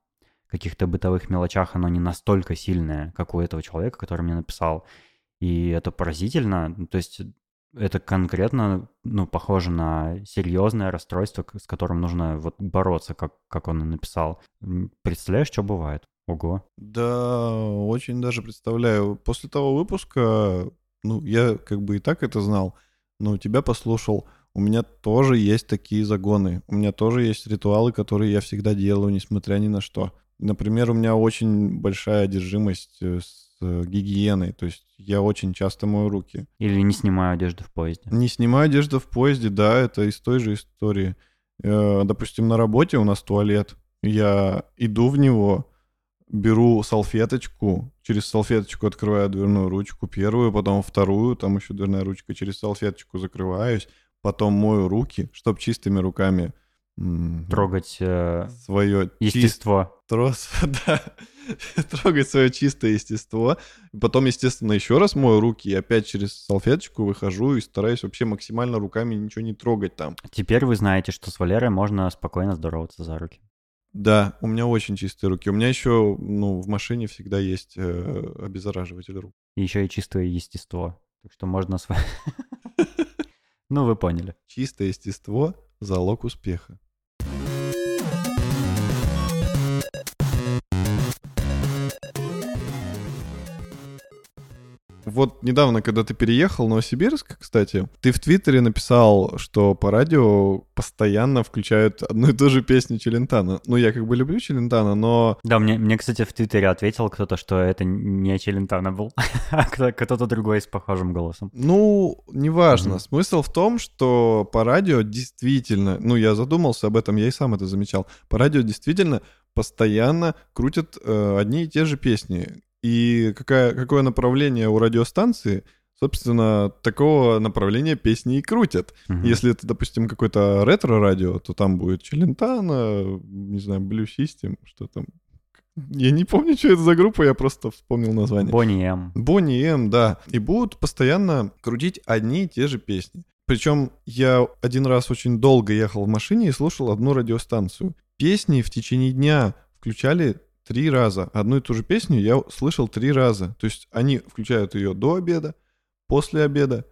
каких-то бытовых мелочах, оно не настолько сильное, как у этого человека, который мне написал. И это поразительно. Ну, То есть это конкретно, ну, похоже на серьезное расстройство, с которым нужно вот бороться, как, как он и написал. Представляешь, что бывает? Ого. Да, очень даже представляю. После того выпуска, ну, я как бы и так это знал, но тебя послушал. У меня тоже есть такие загоны. У меня тоже есть ритуалы, которые я всегда делаю, несмотря ни на что. Например, у меня очень большая одержимость э, с э, гигиеной. То есть я очень часто мою руки. Или не снимаю одежду в поезде. Не снимаю одежду в поезде, да, это из той же истории. Э, Допустим, на работе у нас туалет. Я иду в него, беру салфеточку, через салфеточку открываю дверную ручку первую, потом вторую, там еще дверная ручка, через салфеточку закрываюсь, потом мою руки, чтобы чистыми руками Трогать э, свое естество. трос, [laughs] да, трогать свое чистое естество. Потом, естественно, еще раз мою руки и опять через салфеточку выхожу и стараюсь вообще максимально руками ничего не трогать там. Теперь вы знаете, что с Валерой можно спокойно здороваться за руки. Да, у меня очень чистые руки. У меня еще, ну, в машине всегда есть э, обеззараживатель рук. И еще и чистое естество. Так что можно... с- [laughs] Ну, вы поняли. Чистое естество — залог успеха. Вот недавно, когда ты переехал в Новосибирск, кстати, ты в Твиттере написал, что по радио постоянно включают одну и ту же песню Челентана. Ну, я как бы люблю Челентана, но Да, мне, мне, кстати, в Твиттере ответил кто-то, что это не Челентано был, [laughs] а кто- кто-то другой с похожим голосом. Ну, неважно. Мгм. Смысл в том, что по радио действительно, ну, я задумался об этом, я и сам это замечал. По радио действительно постоянно крутят э, одни и те же песни. И какая, какое направление у радиостанции, собственно, такого направления песни и крутят. Мгм. Если это, допустим, какое-то ретро-радио, то там будет Челентано, не знаю, Blue System, что там. Я не помню, что это за группа, я просто вспомнил название. Бонни М. Бонни М, да. И будут постоянно крутить одни и те же песни. Причем я один раз очень долго ехал в машине и слушал одну радиостанцию. Песни в течение дня включали три раза. Одну и ту же песню я слышал три раза. То есть они включают ее до обеда, после обеда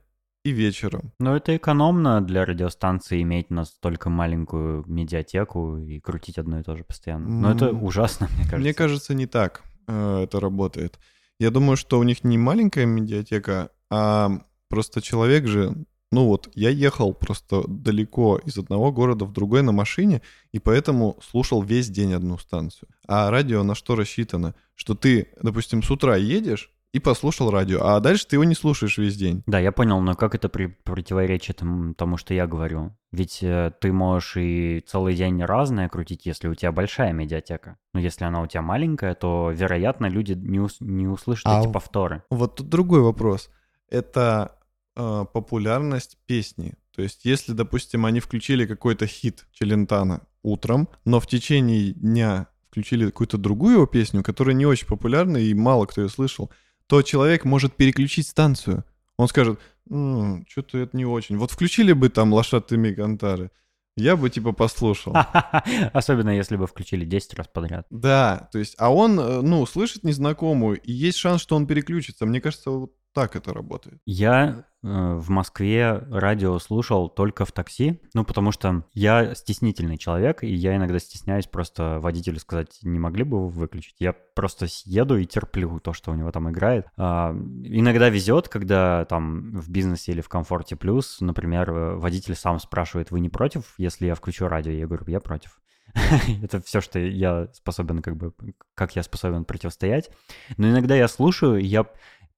и вечером. Ну, это экономно для радиостанции иметь настолько маленькую медиатеку и крутить одно и то же постоянно. Но это ужасно, [laughs] мне кажется. Мне кажется, не так э, это работает. Я думаю, что у них не маленькая медиатека, а просто человек же... Ну вот, я ехал просто далеко из одного города в другой на машине, и поэтому слушал весь день одну станцию. А радио на что рассчитано? Что ты, допустим, с утра едешь и послушал радио, а дальше ты его не слушаешь весь день. Да, я понял, но как это при- противоречит тому, тому, что я говорю? Ведь э, ты можешь и целый день разное крутить, если у тебя большая медиатека. Но если она у тебя маленькая, то, вероятно, люди не, ус- не услышат А эти повторы. Вот тут другой вопрос. Это э, популярность песни. То есть, если, допустим, они включили какой-то хит Челентана утром, но в течение дня включили какую-то другую его песню, которая не очень популярна и мало кто ее слышал, то человек может переключить станцию. Он скажет, что-то это не очень. Вот включили бы там лошадыми кантары. Я бы типа послушал. [laughs] Особенно если бы включили 10 раз подряд. Да, то есть, а он, э, ну, слышит незнакомую, и есть шанс, что он переключится. Мне кажется, вот так это работает. Я э, в Москве радио слушал только в такси, ну, потому что я стеснительный человек, и я иногда стесняюсь просто водителю сказать, не могли бы вы выключить? Я просто еду и терплю то, что у него там играет. А, иногда везет, когда там в бизнесе или в комфорте плюс, например, э, водитель сам спрашивает, вы не против, если я включу радио? Я говорю, я против. [laughs] Это все, что я способен, как бы, как я способен противостоять. Но иногда я слушаю, я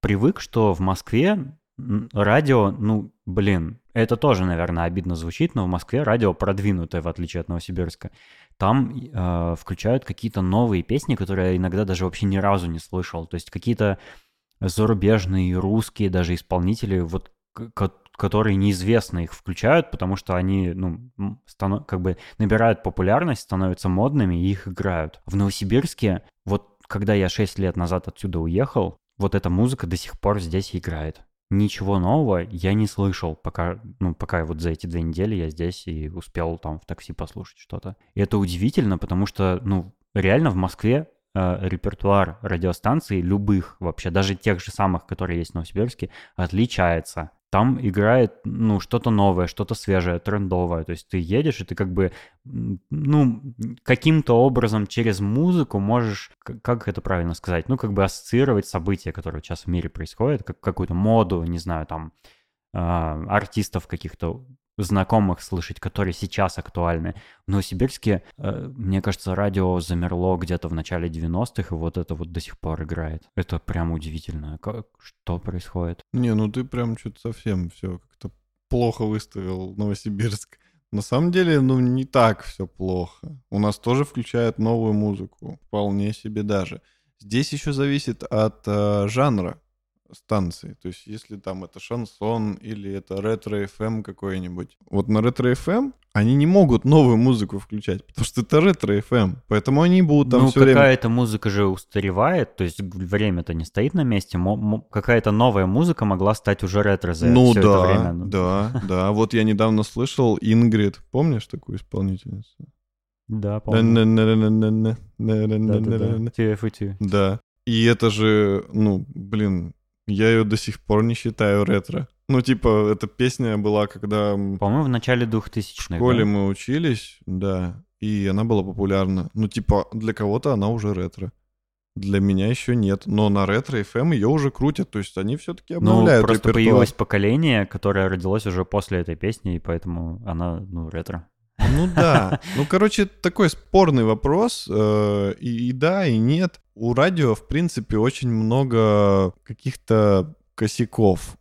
привык, что в Москве радио, ну, блин, это тоже, наверное, обидно звучит, но в Москве радио продвинутое, в отличие от Новосибирска. Там э, включают какие-то новые песни, которые я иногда даже вообще ни разу не слышал. То есть какие-то зарубежные, русские даже исполнители, вот которые неизвестно их включают, потому что они, ну, станов, как бы набирают популярность, становятся модными и их играют. В Новосибирске, вот когда я 6 лет назад отсюда уехал, вот эта музыка до сих пор здесь играет. Ничего нового я не слышал, пока, ну, пока вот за эти две недели я здесь и успел там в такси послушать что-то. И это удивительно, потому что, ну, реально в Москве э, репертуар радиостанций любых вообще, даже тех же самых, которые есть в Новосибирске, отличается там играет, ну, что-то новое, что-то свежее, трендовое. То есть ты едешь, и ты как бы, ну, каким-то образом через музыку можешь, как это правильно сказать, ну, как бы ассоциировать события, которые сейчас в мире происходят, как какую-то моду, не знаю, там, а, артистов каких-то знакомых слышать, которые сейчас актуальны. В Новосибирске, э, мне кажется, радио замерло где-то в начале 90-х, и вот это вот до сих пор играет. Это прям удивительно. Как, что происходит? Не, ну ты прям что-то совсем все как-то плохо выставил Новосибирск. На самом деле, ну, не так все плохо. У нас тоже включают новую музыку, вполне себе даже. Здесь еще зависит от э, жанра станции. То есть, если там это шансон или это ретро-ФМ какой-нибудь. Вот на ретро-ФМ они не могут новую музыку включать, потому что это ретро-ФМ. Поэтому они будут там ну, все время... какая-то музыка же устаревает, то есть время-то не стоит на месте. Какая-то новая музыка могла стать уже ретро за ну, все да, это время. Ну да, да. Вот я недавно слышал Ингрид. Помнишь такую исполнительницу? Да, помню. Да. И это же, ну, блин, я ее до сих пор не считаю ретро. Ну, типа, эта песня была, когда... По-моему, в начале 2000-х. В школе да? мы учились, да, и она была популярна. Ну, типа, для кого-то она уже ретро. Для меня еще нет. Но на ретро FM ее уже крутят. То есть они все-таки ну, обновляют Ну, просто репертуар. появилось поколение, которое родилось уже после этой песни, и поэтому она, ну, ретро. Ну да. [laughs] Ну, короче, такой спорный вопрос. Э, и, и да, и нет. У радио, в принципе, очень много каких-то косяков.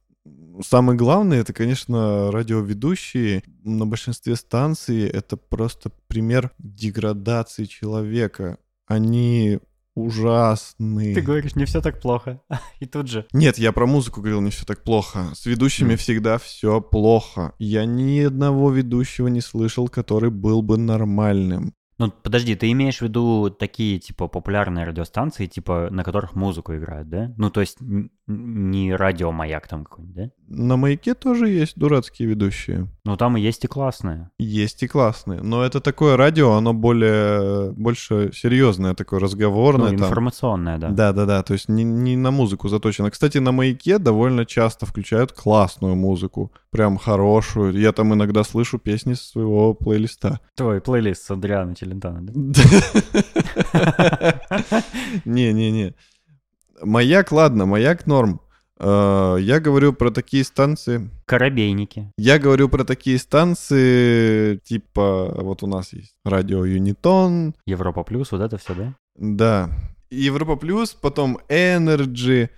Самое главное, это, конечно, радиоведущие. На большинстве станций это просто пример деградации человека. Они ужасный. Ты говоришь, не все так плохо. [laughs] И тут же. Нет, я про музыку говорил, не все так плохо. С ведущими mm. всегда все плохо. Я ни одного ведущего не слышал, который был бы нормальным. Ну, подожди, ты имеешь в виду такие, типа, популярные радиостанции, типа, на которых музыку играют, да? Ну, то есть не радиомаяк там какой-нибудь, да? На маяке тоже есть дурацкие ведущие. Ну, там и есть и классные. Есть и классные. Но это такое радио, оно более, больше серьезное, такое разговорное. Ну, информационное, там. да. Да-да-да, то есть не, не на музыку заточено. Кстати, на маяке довольно часто включают классную музыку, прям хорошую. Я там иногда слышу песни своего плейлиста. Твой плейлист с Адриана Челентана, да? [laughs] Не-не-не. Маяк, ладно, маяк норм. Э, я говорю про такие станции... Коробейники. Я говорю про такие станции, типа, вот у нас есть радио Юнитон. Европа Плюс, вот это все, да? Да. Европа Плюс, потом Energy,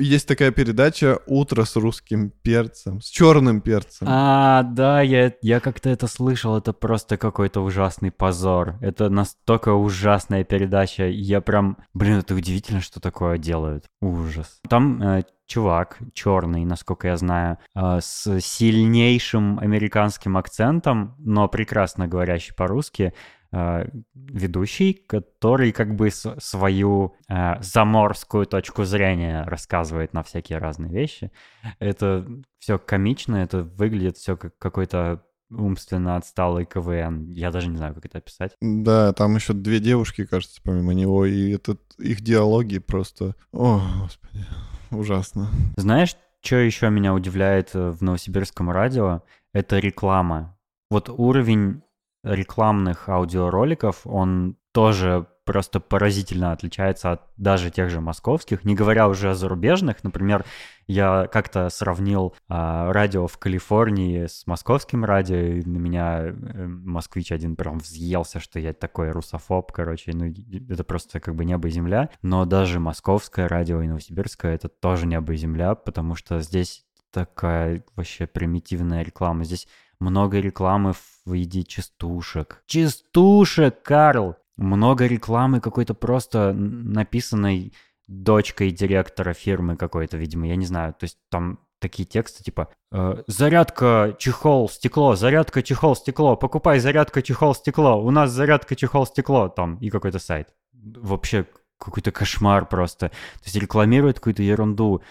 есть такая передача «Утро с русским перцем», с черным перцем. А, да, я, я как-то это слышал, это просто какой-то ужасный позор. Это настолько ужасная передача, я прям... Блин, это удивительно, что такое делают. Ужас. Там э, чувак черный, насколько я знаю, э, с сильнейшим американским акцентом, но прекрасно говорящий по-русски, э, ведущий, который как бы свою э, заморскую точку зрения рассказывает на всякие разные вещи. Это все комично, это выглядит все как какой-то умственно отсталый КВН. Я даже не знаю, как это описать. Да, там еще две девушки, кажется, помимо него, и этот их диалоги просто... О, господи, ужасно. Знаешь, что еще меня удивляет э, в новосибирском радио? Это реклама. Вот уровень рекламных аудиороликов, он тоже просто поразительно отличается от даже тех же московских, не говоря уже о зарубежных. Например, я как-то сравнил а, радио в Калифорнии с московским радио, и на меня э, москвич один прям взъелся, что я такой русофоб, короче, ну это просто как бы небо и земля. Но даже московское радио и новосибирское — это тоже небо и земля, потому что здесь такая вообще примитивная реклама. Здесь много рекламы в виде частушек. Частушек, Карл! Много рекламы какой-то просто написанной дочкой директора фирмы какой-то, видимо, я не знаю. То есть там такие тексты типа э, «Зарядка, чехол, стекло, зарядка, чехол, стекло, покупай зарядка, чехол, стекло, у нас зарядка, чехол, стекло», там, и какой-то сайт. Вообще какой-то кошмар просто. То есть рекламирует какую-то ерунду,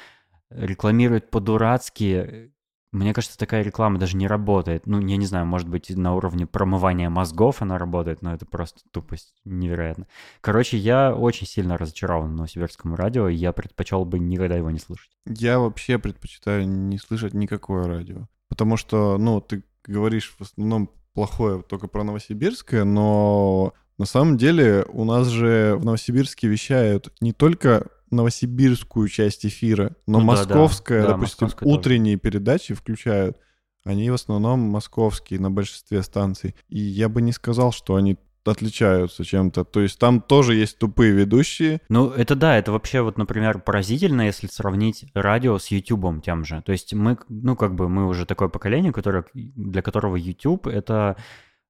рекламирует по-дурацки, мне кажется, такая реклама даже не работает. Ну, я не знаю, может быть, на уровне промывания мозгов она работает, но это просто тупость невероятно. Короче, я очень сильно разочарован Новосибирскому радио, и я предпочел бы никогда его не слушать. Я вообще предпочитаю не слышать никакое радио. Потому что, ну, ты говоришь в основном плохое только про Новосибирское, но на самом деле у нас же в Новосибирске вещают не только новосибирскую часть эфира, но ну, московская, да, да. допустим, московская утренние тоже. передачи включают. Они в основном московские на большинстве станций. И я бы не сказал, что они отличаются чем-то. То есть там тоже есть тупые ведущие. Ну, это да, это вообще вот, например, поразительно, если сравнить радио с Ютубом тем же. То есть мы, ну, как бы мы уже такое поколение, которое, для которого YouTube — это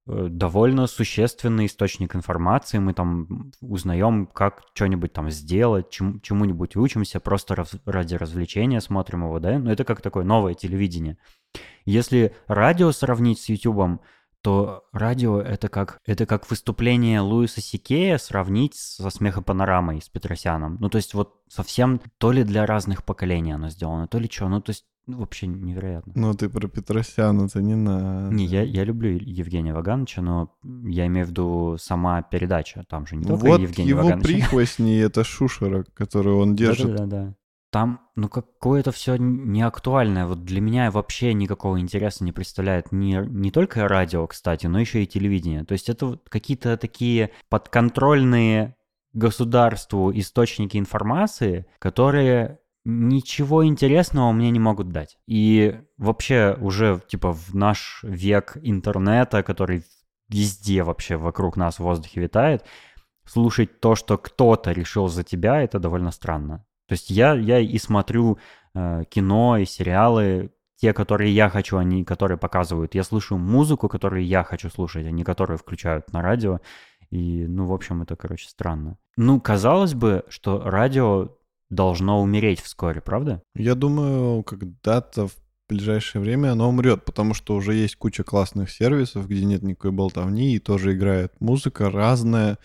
довольно существенный источник информации. Мы там узнаем, как что-нибудь там сделать, чему- чему-нибудь учимся, просто раз- ради развлечения смотрим его, да? Ну, это как такое новое телевидение. Если радио сравнить с Ютубом, то радио это как, это как выступление Луиса Сикея сравнить со смехопанорамой с Петросяном. Ну, то есть вот совсем то ли для разных поколений оно сделано, то ли что. Ну, то есть ну, вообще невероятно. Ну, ты про Петросяна-то не надо. Не, я, я люблю Евгения Вагановича, но я имею в виду сама передача. Там же не только вот Евгений его Ваганович. прихвостни [laughs] — это Шушера, которую он держит. Да-да-да. Там, ну, какое-то все неактуальное. Вот для меня вообще никакого интереса не представляет не, не только радио, кстати, но еще и телевидение. То есть это вот какие-то такие подконтрольные государству источники информации, которые ничего интересного мне не могут дать. И вообще уже типа в наш век интернета, который везде вообще вокруг нас в воздухе витает, слушать то, что кто-то решил за тебя, это довольно странно. То есть я, я и смотрю э, кино и сериалы, те, которые я хочу, они, которые показывают. Я слышу музыку, которую я хочу слушать, а не которую включают на радио. И, ну, в общем, это, короче, странно. Ну, казалось бы, что радио должно умереть вскоре, правда? Я думаю, когда-то в ближайшее время оно умрет, потому что уже есть куча классных сервисов, где нет никакой болтовни, и тоже играет музыка разная,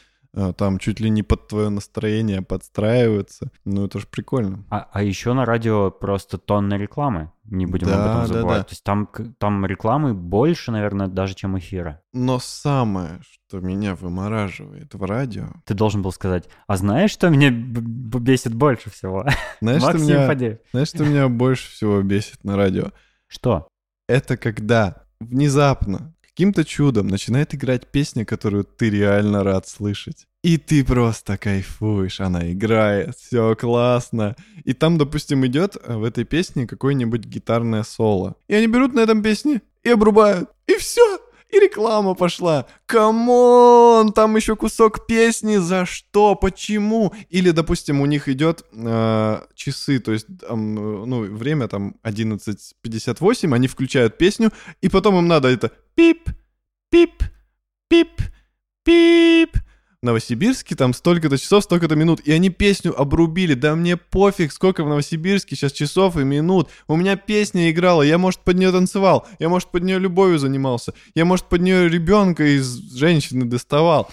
там чуть ли не под твое настроение подстраивается. Ну, это же прикольно. А, а еще на радио просто тонны рекламы. Не будем да, об этом забывать. Да, да. То есть там, там рекламы больше, наверное, даже, чем эфира. Но самое, что меня вымораживает в радио... Ты должен был сказать, а знаешь, что меня бесит больше всего? [laughs] Знаешь, что меня, знаешь, что меня больше всего бесит на радио? Что? Это когда внезапно, каким-то чудом начинает играть песня, которую ты реально рад слышать. И ты просто кайфуешь, она играет, все классно. И там, допустим, идет э, в этой песне какое-нибудь гитарное соло. И они берут на этом песне и обрубают. И все, и реклама пошла. Come on, там еще кусок песни, за что, почему? Или, допустим, у них идет э, часы, то есть, там, ну, время там 11.58, они включают песню, и потом им надо это пип, пип, пип, пип, Новосибирске там столько-то часов, столько-то минут, и они песню обрубили. Да мне пофиг, сколько в Новосибирске сейчас часов и минут. У меня песня играла, я, может, под нее танцевал, я, может, под нее любовью занимался, я, может, под нее ребенка из женщины доставал.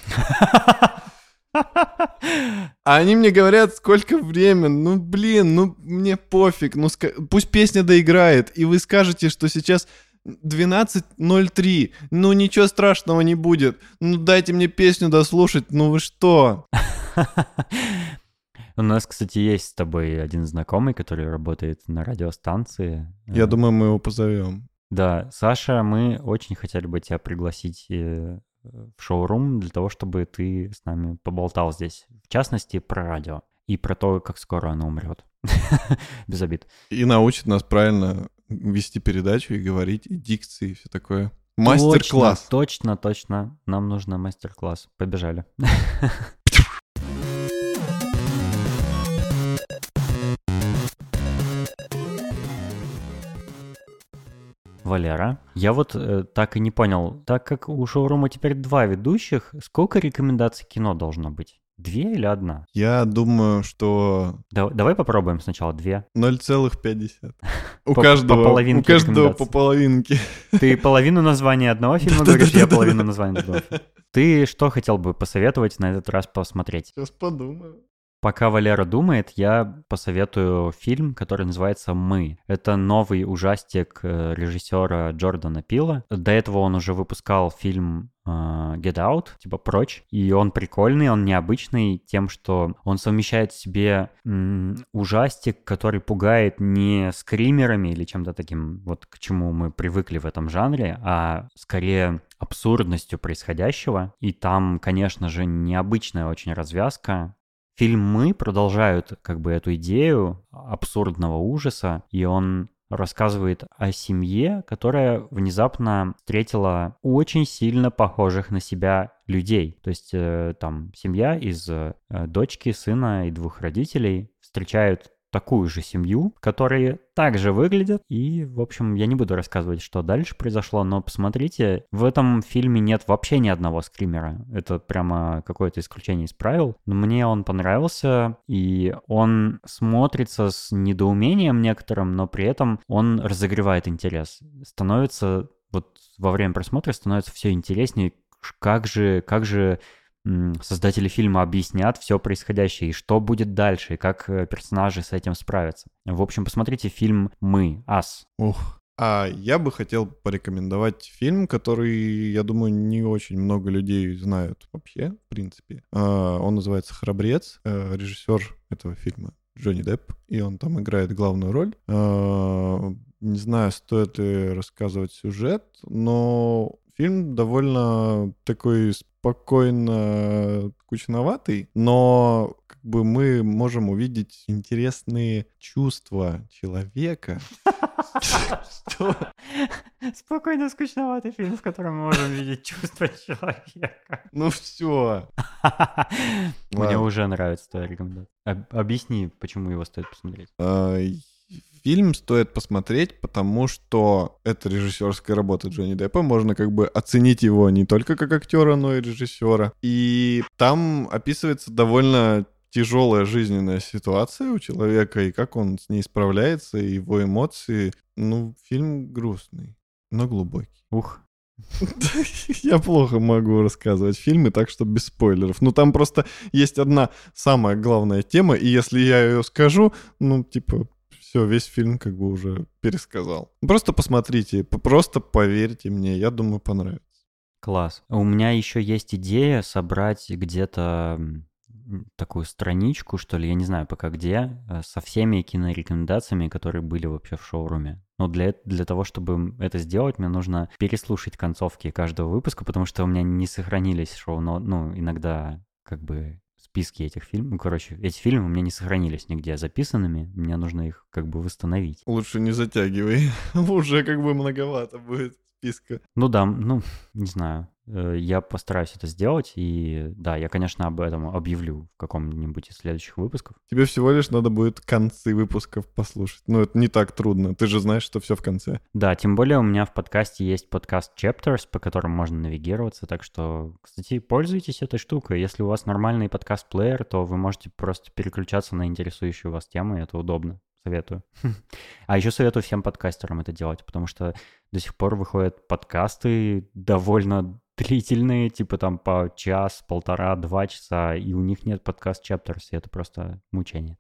А они мне говорят, сколько времени. Ну, блин, ну, мне пофиг. Ну, пусть песня доиграет. И вы скажете, что сейчас 12.03. Ну, ничего страшного не будет. Ну, дайте мне песню дослушать. Ну, вы что? [laughs] У нас, кстати, есть с тобой один знакомый, который работает на радиостанции. Я думаю, мы его позовем. Да, Саша, мы очень хотели бы тебя пригласить э, в шоурум для того, чтобы ты с нами поболтал здесь. В частности, про радио и про то, как скоро оно умрет. [laughs] Без обид. И научит нас правильно вести передачу и говорить, и дикции, и все такое. Мастер-класс. Точно, точно, точно. Нам нужно мастер-класс. Побежали. [laughs] Валера, я вот э, так и не понял, так как у шоурума теперь два ведущих, сколько рекомендаций кино должно быть? Две или одна? Я думаю, что Да- давай попробуем сначала две. 0,50. [laughs] У По- каждого, по половинке у каждого по половинке. Ты половину названия одного [laughs] фильма говоришь, я половину названия другого. Ты что хотел бы посоветовать на этот раз посмотреть? Сейчас подумаю. Пока Валера думает, я посоветую фильм, который называется «Мы». Это новый ужастик э, режиссера Джордана Пила. До этого он уже выпускал фильм э, Get Out, типа «Прочь», и он прикольный, он необычный тем, что он совмещает в себе ужастик, который пугает не скримерами или чем-то таким, вот к чему мы привыкли в этом жанре, а скорее абсурдностью происходящего. И там, конечно же, необычная очень развязка, Фильмы продолжают как бы эту идею абсурдного ужаса, и он рассказывает о семье, которая внезапно встретила очень сильно похожих на себя людей. То есть э, там семья из э, дочки, сына и двух родителей встречают такую же семью, которые также выглядят. И, в общем, я не буду рассказывать, что дальше произошло, но посмотрите, в этом фильме нет вообще ни одного скримера. Это прямо какое-то исключение из правил. Но мне он понравился, и он смотрится с недоумением некоторым, но при этом он разогревает интерес. Становится, вот во время просмотра становится все интереснее, как же, как же создатели фильма объяснят все происходящее, и что будет дальше, и как э, персонажи с этим справятся. В общем, посмотрите фильм «Мы», «Ас». Ух. А я бы хотел порекомендовать фильм, который, я думаю, не очень много людей знают вообще, в принципе. А, Он называется «Храбрец». Э, Режиссер этого фильма Джонни Депп, и он там играет главную роль. А, Не знаю, стоит ли рассказывать сюжет, но фильм довольно такой спокойно скучноватый, но как бы мы можем увидеть интересные чувства человека. Что? Спокойно скучноватый фильм, в котором мы можем видеть чувства человека. Ну все. Мне уже нравится твоя рекомендация. Об- Объясни, почему его стоит посмотреть. Фильм стоит посмотреть, потому что это режиссерская работа Джонни Деппа. Можно как бы оценить его не только как актера, но и режиссера. И там описывается довольно тяжелая жизненная ситуация у человека, и как он с ней справляется, и его эмоции. Ну, фильм грустный, но глубокий. Ух, [laughs] Я плохо могу рассказывать фильмы, так что без спойлеров. Ну, там просто есть одна самая главная тема, и если я ее скажу, ну, типа, все, весь фильм как бы уже пересказал. Просто посмотрите, просто поверьте мне, я думаю, понравится. класс. У меня еще есть идея собрать где-то такую страничку, что ли, я не знаю пока где, э, со всеми кинорекомендациями, которые были вообще в шоуруме. Но для, для того, чтобы это сделать, мне нужно переслушать концовки каждого выпуска, потому что у меня не сохранились шоу, но, ну, иногда как бы списки этих фильмов, ну, короче, эти фильмы у меня не сохранились нигде записанными, мне нужно их как бы восстановить. Лучше не затягивай, [laughs] уже как бы многовато будет списка. Ну да, ну, не знаю. Э, Я постараюсь это сделать, и да, я, конечно, об этом объявлю в каком-нибудь из следующих выпусков. Тебе всего лишь надо будет концы выпусков послушать. Ну, это не так трудно, ты же знаешь, что все в конце. Да, тем более у меня в подкасте есть подкаст Chapters, по которым можно навигироваться, так что, кстати, пользуйтесь этой штукой. Если у вас нормальный подкаст-плеер, то вы можете просто переключаться на интересующую вас тему, и это удобно. Советую. [laughs] А еще советую всем подкастерам это делать, потому что до сих пор выходят подкасты довольно длительные, типа там по час, полтора, два часа, и у них нет подкаст chapters, и это просто мучение.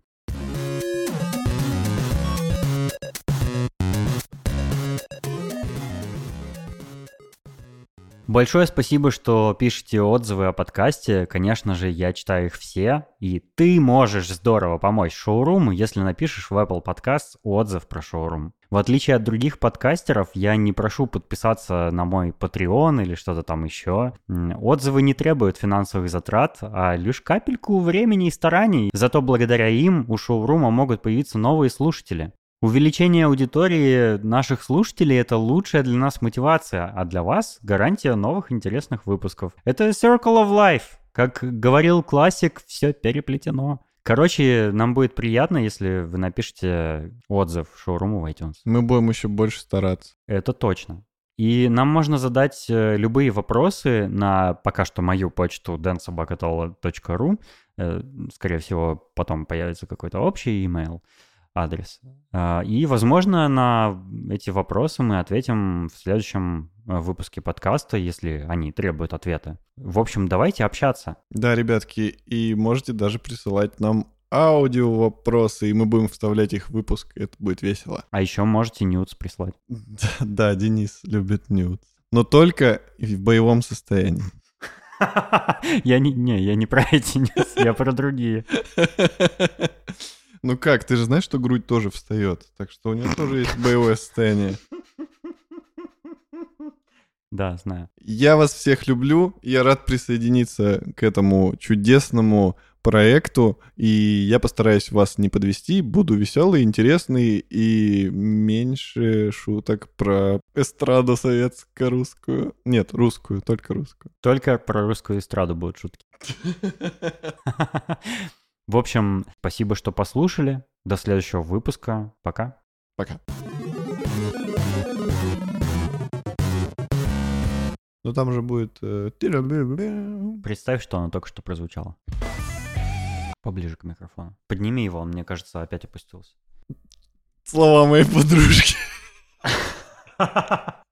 Большое спасибо, что пишете отзывы о подкасте. Конечно же, я читаю их все. И ты можешь здорово помочь шоуруму, если напишешь в Apple Podcast отзыв про шоурум. В отличие от других подкастеров, я не прошу подписаться на мой Patreon или что-то там еще. Отзывы не требуют финансовых затрат, а лишь капельку времени и стараний. Зато благодаря им у шоурума могут появиться новые слушатели. Увеличение аудитории наших слушателей – это лучшая для нас мотивация, а для вас – гарантия новых интересных выпусков. Это Circle of Life. Как говорил классик, все переплетено. Короче, нам будет приятно, если вы напишите отзыв шоуруму в iTunes. Мы будем еще больше стараться. Это точно. И нам можно задать э, любые вопросы на пока что мою почту dansobakatola.ru. Э, скорее всего, потом появится какой-то общий email адрес. А, и, возможно, на эти вопросы мы ответим в следующем э, выпуске подкаста, если они требуют ответа. В общем, давайте общаться. Да, ребятки, и можете даже присылать нам аудио вопросы, и мы будем вставлять их в выпуск, это будет весело. А еще можете нюц прислать. [laughs] Да, Денис любит нюц. Но только в боевом состоянии. [laughs] Я не, не, я не про эти нюц, я про другие. [laughs] Ну как, ты же знаешь, что грудь тоже встает, так что у него тоже есть боевое состояние. Да, знаю. Я вас всех люблю, я рад присоединиться к этому чудесному проекту, и я постараюсь вас не подвести, буду веселый, интересный и меньше шуток про эстраду советско-русскую. Нет, русскую, только русскую. Только про русскую эстраду будут шутки. [laughs] В общем, спасибо, что послушали. До следующего выпуска. Пока. Пока. Ну там же будет... Э, Представь, что оно только что прозвучало. Поближе к микрофону. Подними его, он, мне кажется, опять опустился. Слова моей подружки. [laughs]